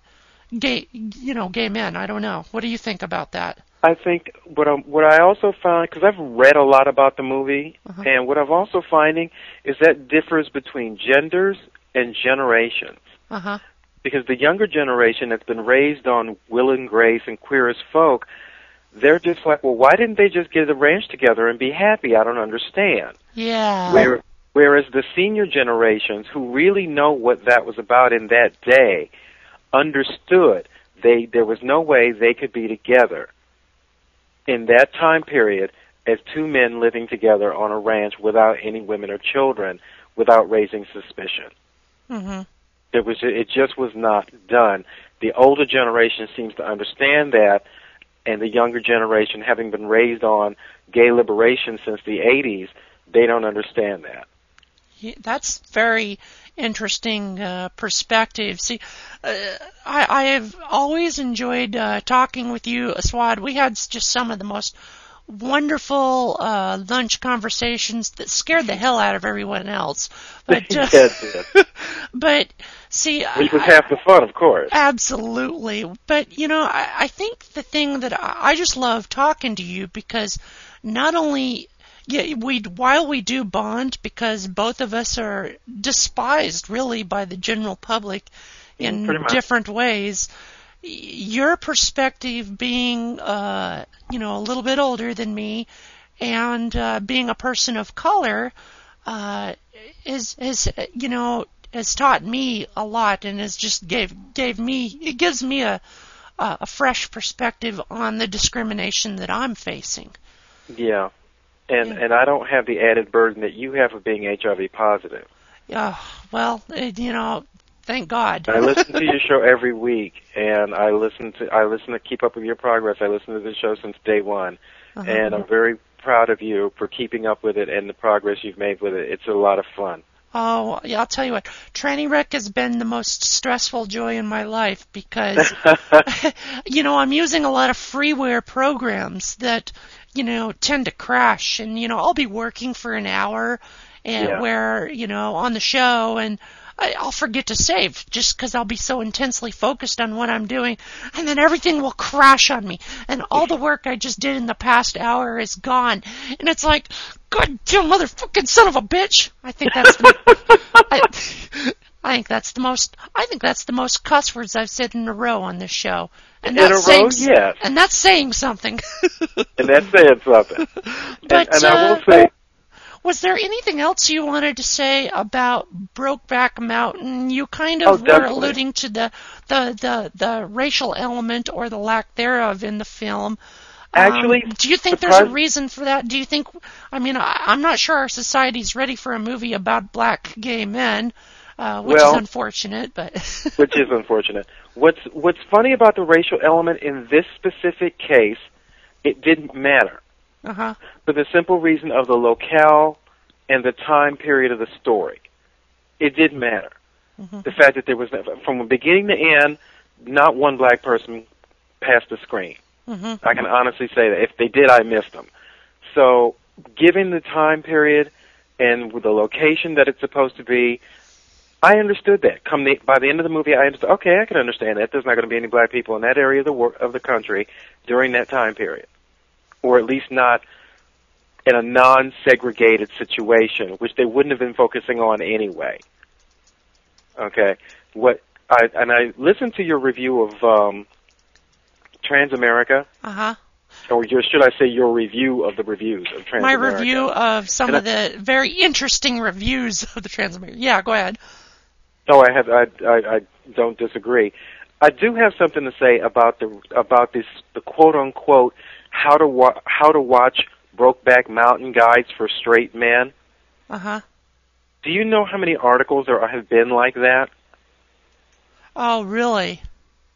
gay, you know, gay men. I don't know. What do you think about that? I think what i what I also found because I've read a lot about the movie, and what I'm also finding is that differs between genders and generations. Uh huh. Because the younger generation that's been raised on Will and Grace and Queer as Folk, they're just like, well, why didn't they just get the ranch together and be happy? I don't understand. Yeah. Where, whereas the senior generations who really know what that was about in that day understood they there was no way they could be together in that time period as two men living together on a ranch without any women or children without raising suspicion. Mhm. It was it just was not done. The older generation seems to understand that and the younger generation having been raised on gay liberation since the 80s, they don't understand that. That's very interesting uh, perspective. See, uh, I, I have always enjoyed uh, talking with you, Aswad. We had just some of the most wonderful uh, lunch conversations that scared the hell out of everyone else. [laughs] But uh, That's it. [laughs] but see, Which was I- half the fun, of course. Absolutely. But, you know, I, I think the thing that I, I just love talking to you because not only yeah, we while we do bond because both of us are despised really by the general public in different ways. Your perspective being, uh, you know, a little bit older than me, and uh, being a person of color, uh, is is you know has taught me a lot and has just gave gave me it gives me a a a fresh perspective on the discrimination that I'm facing. Yeah. And and I don't have the added burden that you have of being HIV positive. Yeah, well, you know, thank God. I listen to [laughs] your show every week, and I listen to I listen to keep up with your progress. I listen to the show since day one, Uh-huh. and I'm very proud of you for keeping up with it and the progress you've made with it. It's a lot of fun. Oh, yeah, I'll tell you what. Tranny Wreck has been the most stressful joy in my life because, [laughs] [laughs] you know, I'm using a lot of freeware programs that, you know, tend to crash. And, you know, I'll be working for an hour and Yeah. where, you know, on the show and I, I'll forget to save just because I'll be so intensely focused on what I'm doing. And then everything will crash on me. And all the work I just did in the past hour is gone. And it's like, God damn motherfucking son of a bitch. I think that's the, [laughs] I, I think that's the most, I think that's the most cuss words I've said in a row on this show. And In that's a row, saying, yes. And that's [laughs] saying something. And that's saying something. But, and, and I will uh, say, Was there anything else you wanted to say about Brokeback Mountain? You kind Oh, of were definitely. alluding to the, the, the, the racial element or the lack thereof in the film. Actually, um, do you think there's a reason for that? Do you think? I mean, I, I'm not sure our society's ready for a movie about black gay men, uh, which Well- is unfortunate. But [laughs] which is unfortunate. What's what's funny about the racial element in this specific case, it didn't matter uh huh. for the simple reason of the locale and the time period of the story. It didn't matter. The fact that there was from the beginning to end, not one black person passed the screen. hmm I can honestly say that if they did, I missed them. So, given the time period and with the location that it's supposed to be, I understood that. Come the, by the end of the movie, I understood. Okay, I can understand that. There's not going to be any black people in that area of the wor- of the country during that time period, or at least not in a non-segregated situation, which they wouldn't have been focusing on anyway. Okay, what I and I listened to your review of um, Transamerica. Uh huh. or your, should I say your review of the reviews of Transamerica? My review of some And of the very interesting reviews of the Transamerica. Yeah, go ahead. No, I have. I, I, I don't disagree. I do have something to say about the about this the quote unquote how to wa- how to watch Brokeback Mountain guides for straight men. Uh huh. Do you know how many articles there have been like that? Oh, really?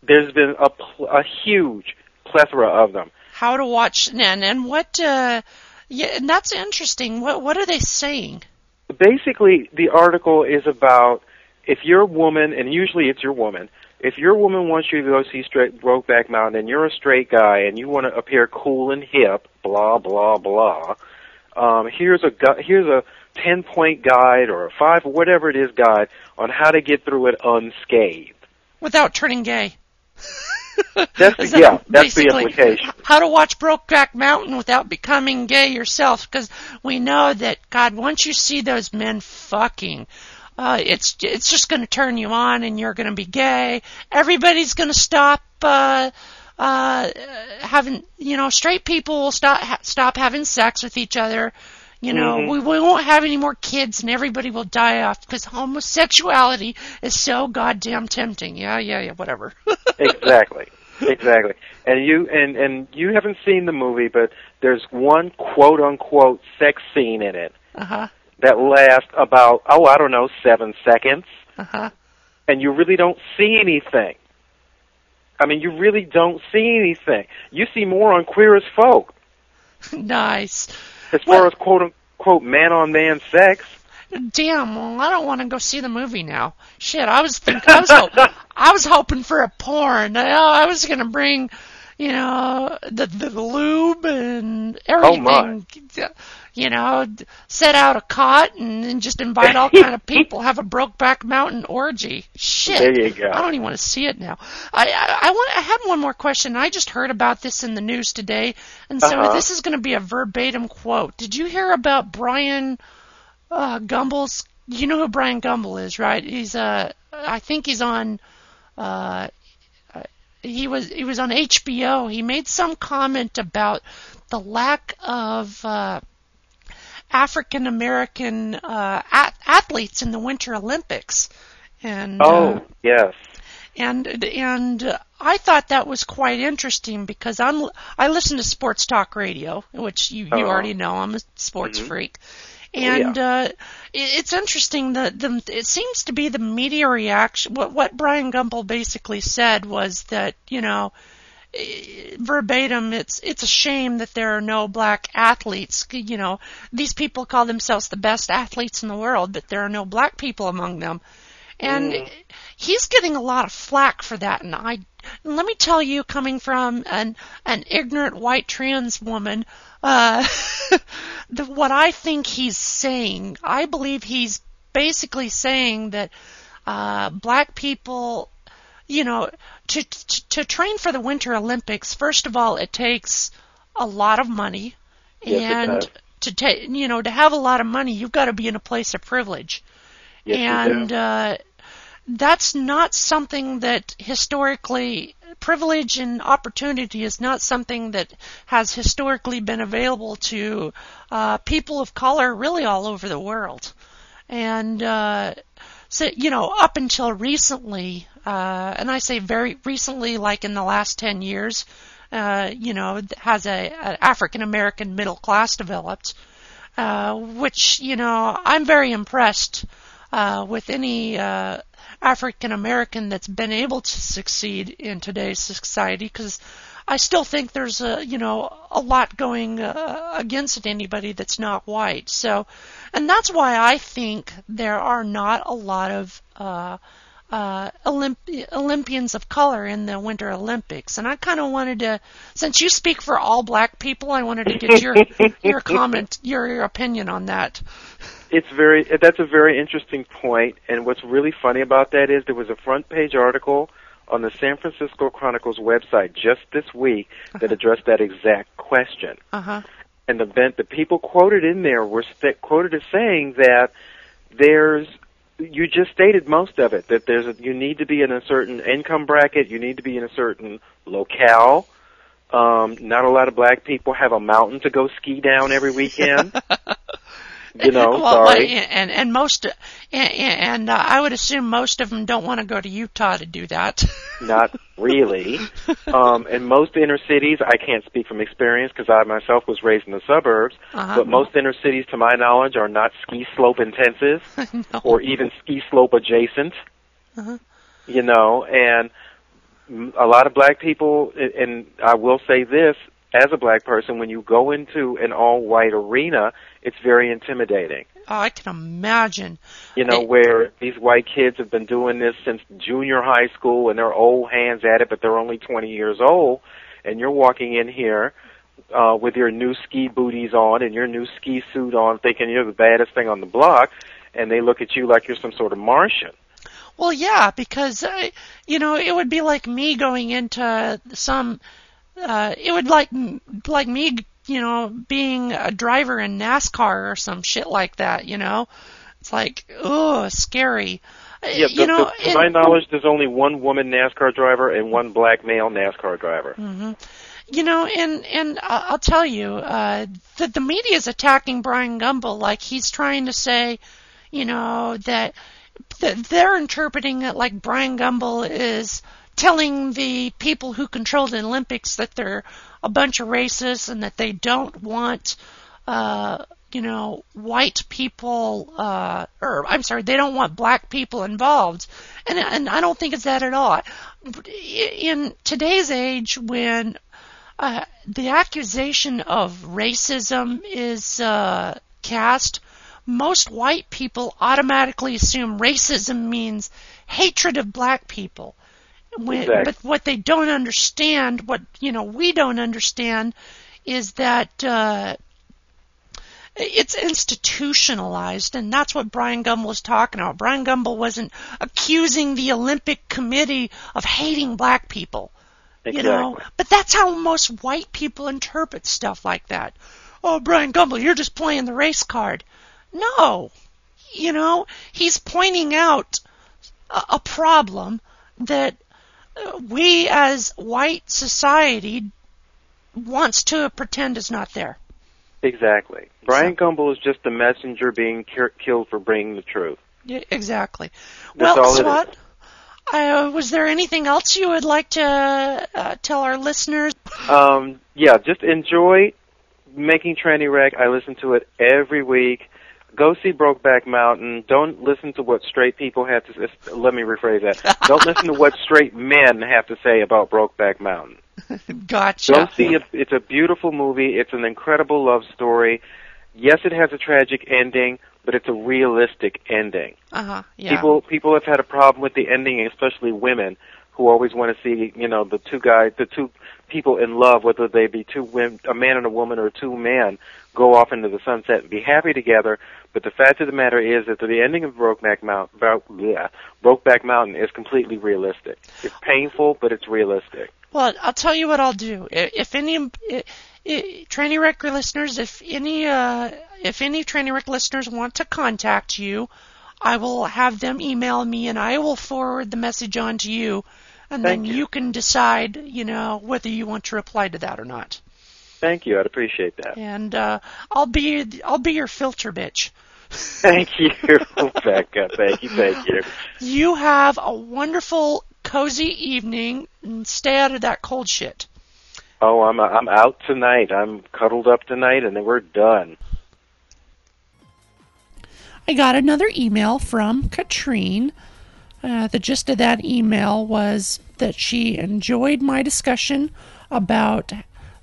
There's been a pl- a huge plethora of them. How to watch and and what? Uh, yeah, and that's interesting. What what are they saying? Basically, the article is about if you're a woman, and usually it's your woman. If your woman wants you to go see straight Brokeback Mountain, and you're a straight guy, and you want to appear cool and hip, blah blah blah. Um, here's a gu- here's a ten point guide or a five whatever it is guide on how to get through it unscathed. Without turning gay. [laughs] That's the, yeah, that's the implication. How to watch Brokeback Mountain without becoming gay yourself, because we know that God, once you see those men fucking, uh, it's it's just going to turn you on, and you're going to be gay. Everybody's going to stop. Uh, uh, having you know, straight people will stop ha- stop having sex with each other. You know, Mhm. we we won't have any more kids, and everybody will die off because homosexuality is so goddamn tempting. Yeah, yeah, yeah, whatever. [laughs] exactly, exactly. And you and and you haven't seen the movie, but there's one quote unquote sex scene in it Uh huh. That last about oh I don't know seven seconds, Uh huh. and you really don't see anything. I mean, you really don't see anything. You see more on Queer as Folk [laughs] nice. as far as quote unquote man on man sex. Damn. Well, I don't want to go see the movie now. Shit. I was thinking. I was ho- [laughs] I was hoping for a porn. I, I was gonna bring, you know, the the lube and everything. Oh my. You know, set out a cot and, and just invite all kind of people. Have a Brokeback Mountain orgy. Shit. There you go. I don't even want to see it now. I I, I want. I had one more question. I just heard about this in the news today, and so Uh-huh. this is going to be a verbatim quote. Did you hear about Brian uh, Gumbel's? You know who Brian Gumbel is, right? He's uh, I think he's on. Uh, uh, he was he was on HBO. He made some comment about the lack of uh, African American uh, at- athletes in the Winter Olympics, and uh, Oh yes, and and uh, I thought that was quite interesting because I'm I listen to sports talk radio, which you you Uh-huh. already know I'm a sports Mhm. freak, Oh, and uh, it, it's interesting that the it seems to be the media reaction. What what Brian Gumbel basically said was that you know verbatim it's it's a shame that there are no black athletes. You know these people call themselves the best athletes in the world but there are no black people among them. And Mm. he's getting a lot of flack for that. And I and let me tell you coming from an an ignorant white trans woman uh [laughs] the, what I think he's saying I believe he's basically saying that uh black people you know, to, to to train for the Winter Olympics, first of all, it takes a lot of money, Yes, and to take you know to have a lot of money, you've got to be in a place of privilege, Yes, and uh, that's not something that historically privilege and opportunity is not something that has historically been available to uh, people of color really all over the world, and uh, so you know up until recently, uh, and I say very recently, like in the last ten years, uh, you know, has a, an African American middle class developed, uh, which you know I'm very impressed uh, with any uh, African American that's been able to succeed in today's society because I still think there's a you know a lot going uh, against anybody that's not white. So, and that's why I think there are not a lot of uh, uh, Olymp- Olympians of color in the Winter Olympics. And I kind of wanted to, since you speak for all black people, I wanted to get your [laughs] your comment, your, your opinion on that. It's very that's a very interesting point. point, and what's really funny about that is there was a front page article on the San Francisco Chronicle's website just this week that addressed that exact question. Uh huh. And the the people quoted in there were st- quoted as saying that there's you just stated most of it that there's a, you need to be in a certain income bracket, you need to be in a certain locale. Um, not a lot of black people have a mountain to go ski down every weekend. [laughs] you know, [laughs] well, sorry. and and most and, and uh, I would assume most of them don't want to go to Utah to do that. [laughs] Not really. um, and most inner cities, I can't speak from experience because I myself was raised in the suburbs. Uh-huh. But most inner cities, to my knowledge, are not ski slope intensive [laughs] no. or even ski slope adjacent. Uh-huh. You know, and a lot of black people, and I will say this as a black person, when you go into an all-white arena, it's very intimidating. Oh, I can imagine. You know, where these white kids have been doing this since junior high school and they're old hands at it, but they're only 20 years old, and you're walking in here uh, with your new ski booties on and your new ski suit on, thinking you're the baddest thing on the block, and they look at you like you're some sort of Martian. Well, yeah, because uh, you know it would be like me going into some. Uh, it would like like me, you know, being a driver in NASCAR or some shit like that. You know, it's like oh, scary. Yeah, you know, the, to and- my knowledge, there's only one woman NASCAR driver and one black male NASCAR driver. Mm-hmm. You know, and and I'll tell you, uh, the the media is attacking Brian Gumbel like he's trying to say, you know, that that they're interpreting it like Brian Gumbel is telling the people who control the Olympics that they're a bunch of racists and that they don't want, uh, you know, white people, uh, or I'm sorry, they don't want black people involved, and and I don't think it's that at all. In today's age, when uh, the accusation of racism is uh, cast, most white people automatically assume racism means hatred of black people. When, Exactly. But what they don't understand, what you know, we don't understand, is that uh, it's institutionalized, and that's what Brian Gumbel was talking about. Brian Gumbel wasn't accusing the Olympic Committee of hating black people. You know, but that's how most white people interpret stuff like that. Oh, Brian Gumbel, you're just playing the race card. No, you know, he's pointing out a, a problem that we as white society wants to pretend is not there. Exactly. Brian Gumbel is just a messenger being ki- killed for bringing the truth. Yeah, exactly. That's well, it Swat, uh, was there anything else you would like to uh, tell our listeners? Um, yeah, just enjoy making Tranny Wreck. I listen to it every week. Go see Brokeback Mountain. Don't listen to what straight people have to. s- Let me rephrase that. Don't listen to what straight men have to say about Brokeback Mountain. [laughs] Gotcha. Go see it. It's a beautiful movie. It's an incredible love story. Yes, it has a tragic ending, but it's a realistic ending. Uh huh. Yeah. People people have had a problem with the ending, especially women who always want to see you know the two guys, the two people in love, whether they be two women, a man and a woman, or two men, go off into the sunset and be happy together. But the fact of the matter is that the ending of Brokeback Mountain, yeah, Brokeback Mountain is completely realistic. It's painful, but it's realistic. Well, I'll tell you what I'll do. If any i- i- Tranny Wreck listeners, if any uh, if any Tranny Wreck listeners want to contact you, I will have them email me, and I will forward the message on to you, and then you. you can decide, you know, whether you want to reply to that or not. Thank you. I'd appreciate that. And uh, I'll be I'll be your filter bitch. Thank you, Becca. Thank you. Thank you. You have a wonderful, cozy evening, and stay out of that cold shit. Oh, I'm I'm out tonight. I'm cuddled up tonight, and then we're done. I got another email from Katrine. Uh, the gist of that email was that she enjoyed my discussion about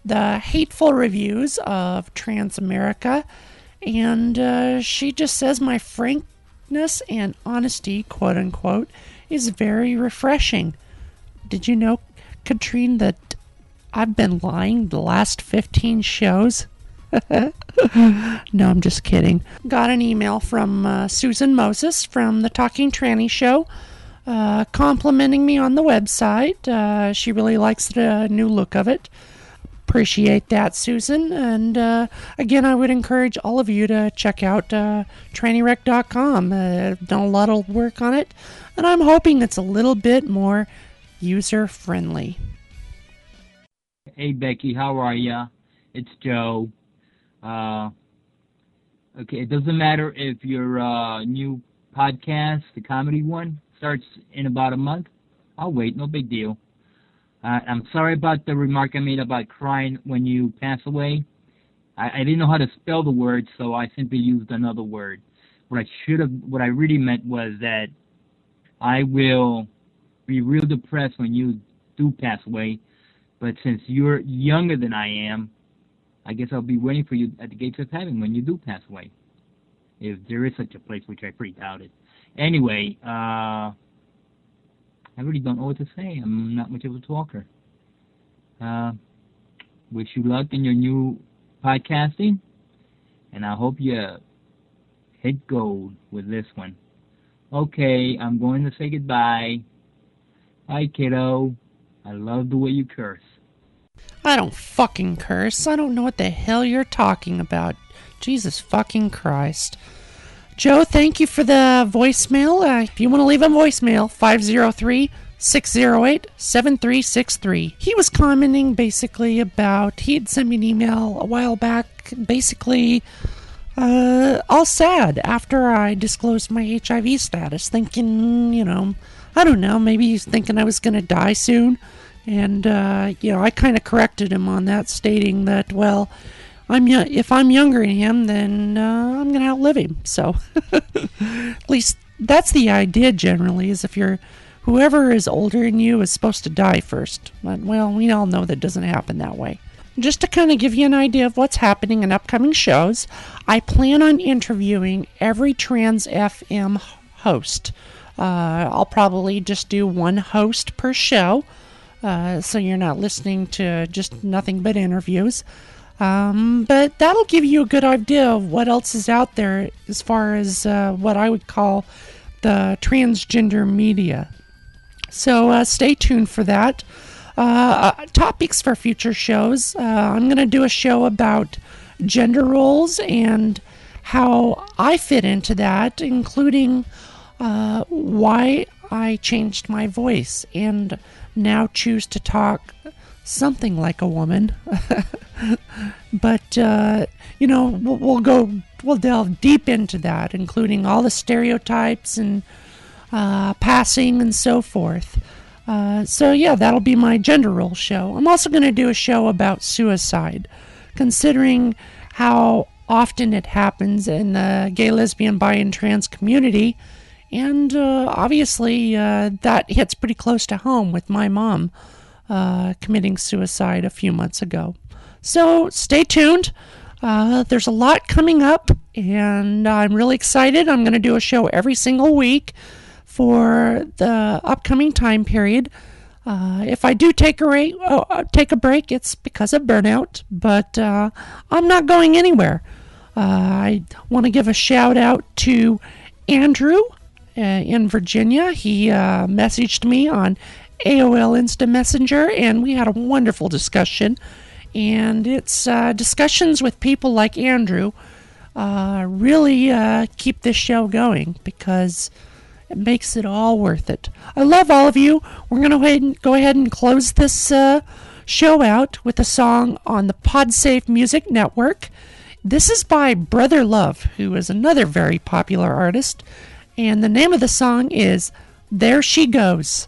the hateful reviews of Transamerica, and uh, she just says my frankness and honesty, quote unquote, is very refreshing. Did you know, Katrine, that I've been lying the last 15 shows? [laughs] no, I'm just kidding. Got an email from uh, Susan Moses from the Talking Tranny Show, uh, complimenting me on the website. Uh, she really likes the new look of it. Appreciate that, Susan. And uh, again, I would encourage all of you to check out uh, trannywreck.com. Uh, done a lot of work on it, and I'm hoping it's a little bit more user friendly. Hey Becky, how are ya? It's Joe. Uh, okay, it doesn't matter if your uh, new podcast, the comedy one, starts in about a month. I'll wait, no big deal. Uh, I'm sorry about the remark I made about crying when you pass away. I, I didn't know how to spell the word, so I simply used another word. What I should have, what I really meant was that I will be real depressed when you do pass away. But since you're younger than I am, I guess I'll be waiting for you at the gates of heaven when you do pass away. If there is such a place, which I pretty doubt it. Anyway, uh, I really don't know what to say. I'm not much of a talker. Uh, wish you luck in your new podcasting, and I hope you hit gold with this one. Okay, I'm going to say goodbye. Bye, kiddo. I love the way you curse. I don't fucking curse. I don't know what the hell you're talking about. Jesus fucking Christ. Joe, thank you for the voicemail. Uh, if you want to leave a voicemail, 503 608 7363. He was commenting basically about, he had sent me an email a while back, basically uh, all sad after I disclosed my HIV status, thinking, you know, I don't know, maybe he's thinking I was going to die soon. And, uh, you know, I kind of corrected him on that, stating that, well, I'm yo- if I'm younger than him, then uh, I'm going to outlive him. So, [laughs] at least that's the idea generally, is if you're whoever is older than you is supposed to die first. But, well, we all know that doesn't happen that way. Just to kind of give you an idea of what's happening in upcoming shows, I plan on interviewing every Trans FM host. Uh, I'll probably just do one host per show, uh, so you're not listening to just nothing but interviews. Um, but that'll give you a good idea of what else is out there as far as uh, what I would call the transgender media. So uh, stay tuned for that. Uh, uh topics for future shows. Uh, I'm going to do a show about gender roles and how I fit into that, including uh, why I changed my voice and now choose to talk something like a woman. [laughs] but uh, you know, we'll, we'll, go, we'll delve deep into that, including all the stereotypes and uh, passing and so forth. Uh, so yeah, that'll be my gender role show. I'm also going to do a show about suicide, considering how often it happens in the gay, lesbian, bi, and trans community. And uh, obviously, uh, that hits pretty close to home with my mom uh, committing suicide a few months ago. So stay tuned. Uh, there's a lot coming up, and I'm really excited. I'm going to do a show every single week for the upcoming time period. Uh, if I do take a, oh, uh, take a break, it's because of burnout, but uh, I'm not going anywhere. Uh, I want to give a shout out to Andrew uh, in Virginia. He uh, messaged me on AOL Instant Messenger, and we had a wonderful discussion. And it's uh, discussions with people like Andrew uh, really uh, keep this show going because it makes it all worth it. I love all of you. We're going to go ahead and close this uh, show out with a song on the PodSafe Music Network. This is by Brother Love, who is another very popular artist. And the name of the song is There She Goes.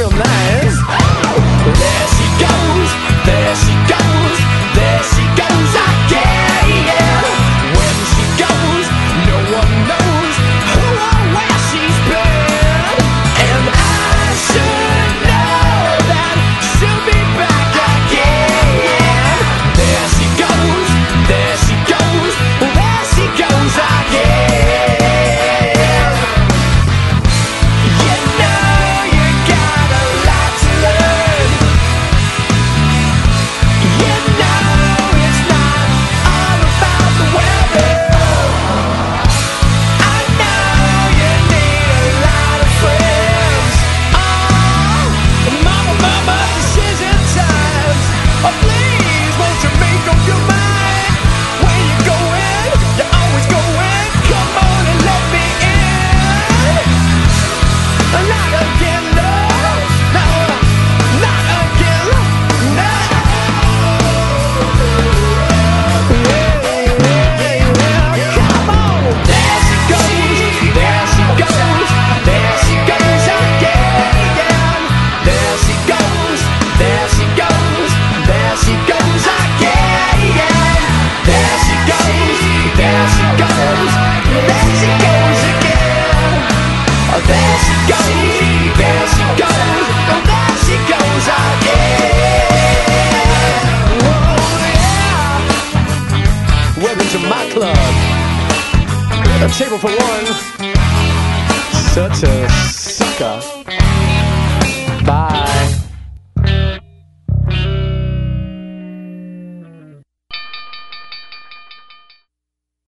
Real nice.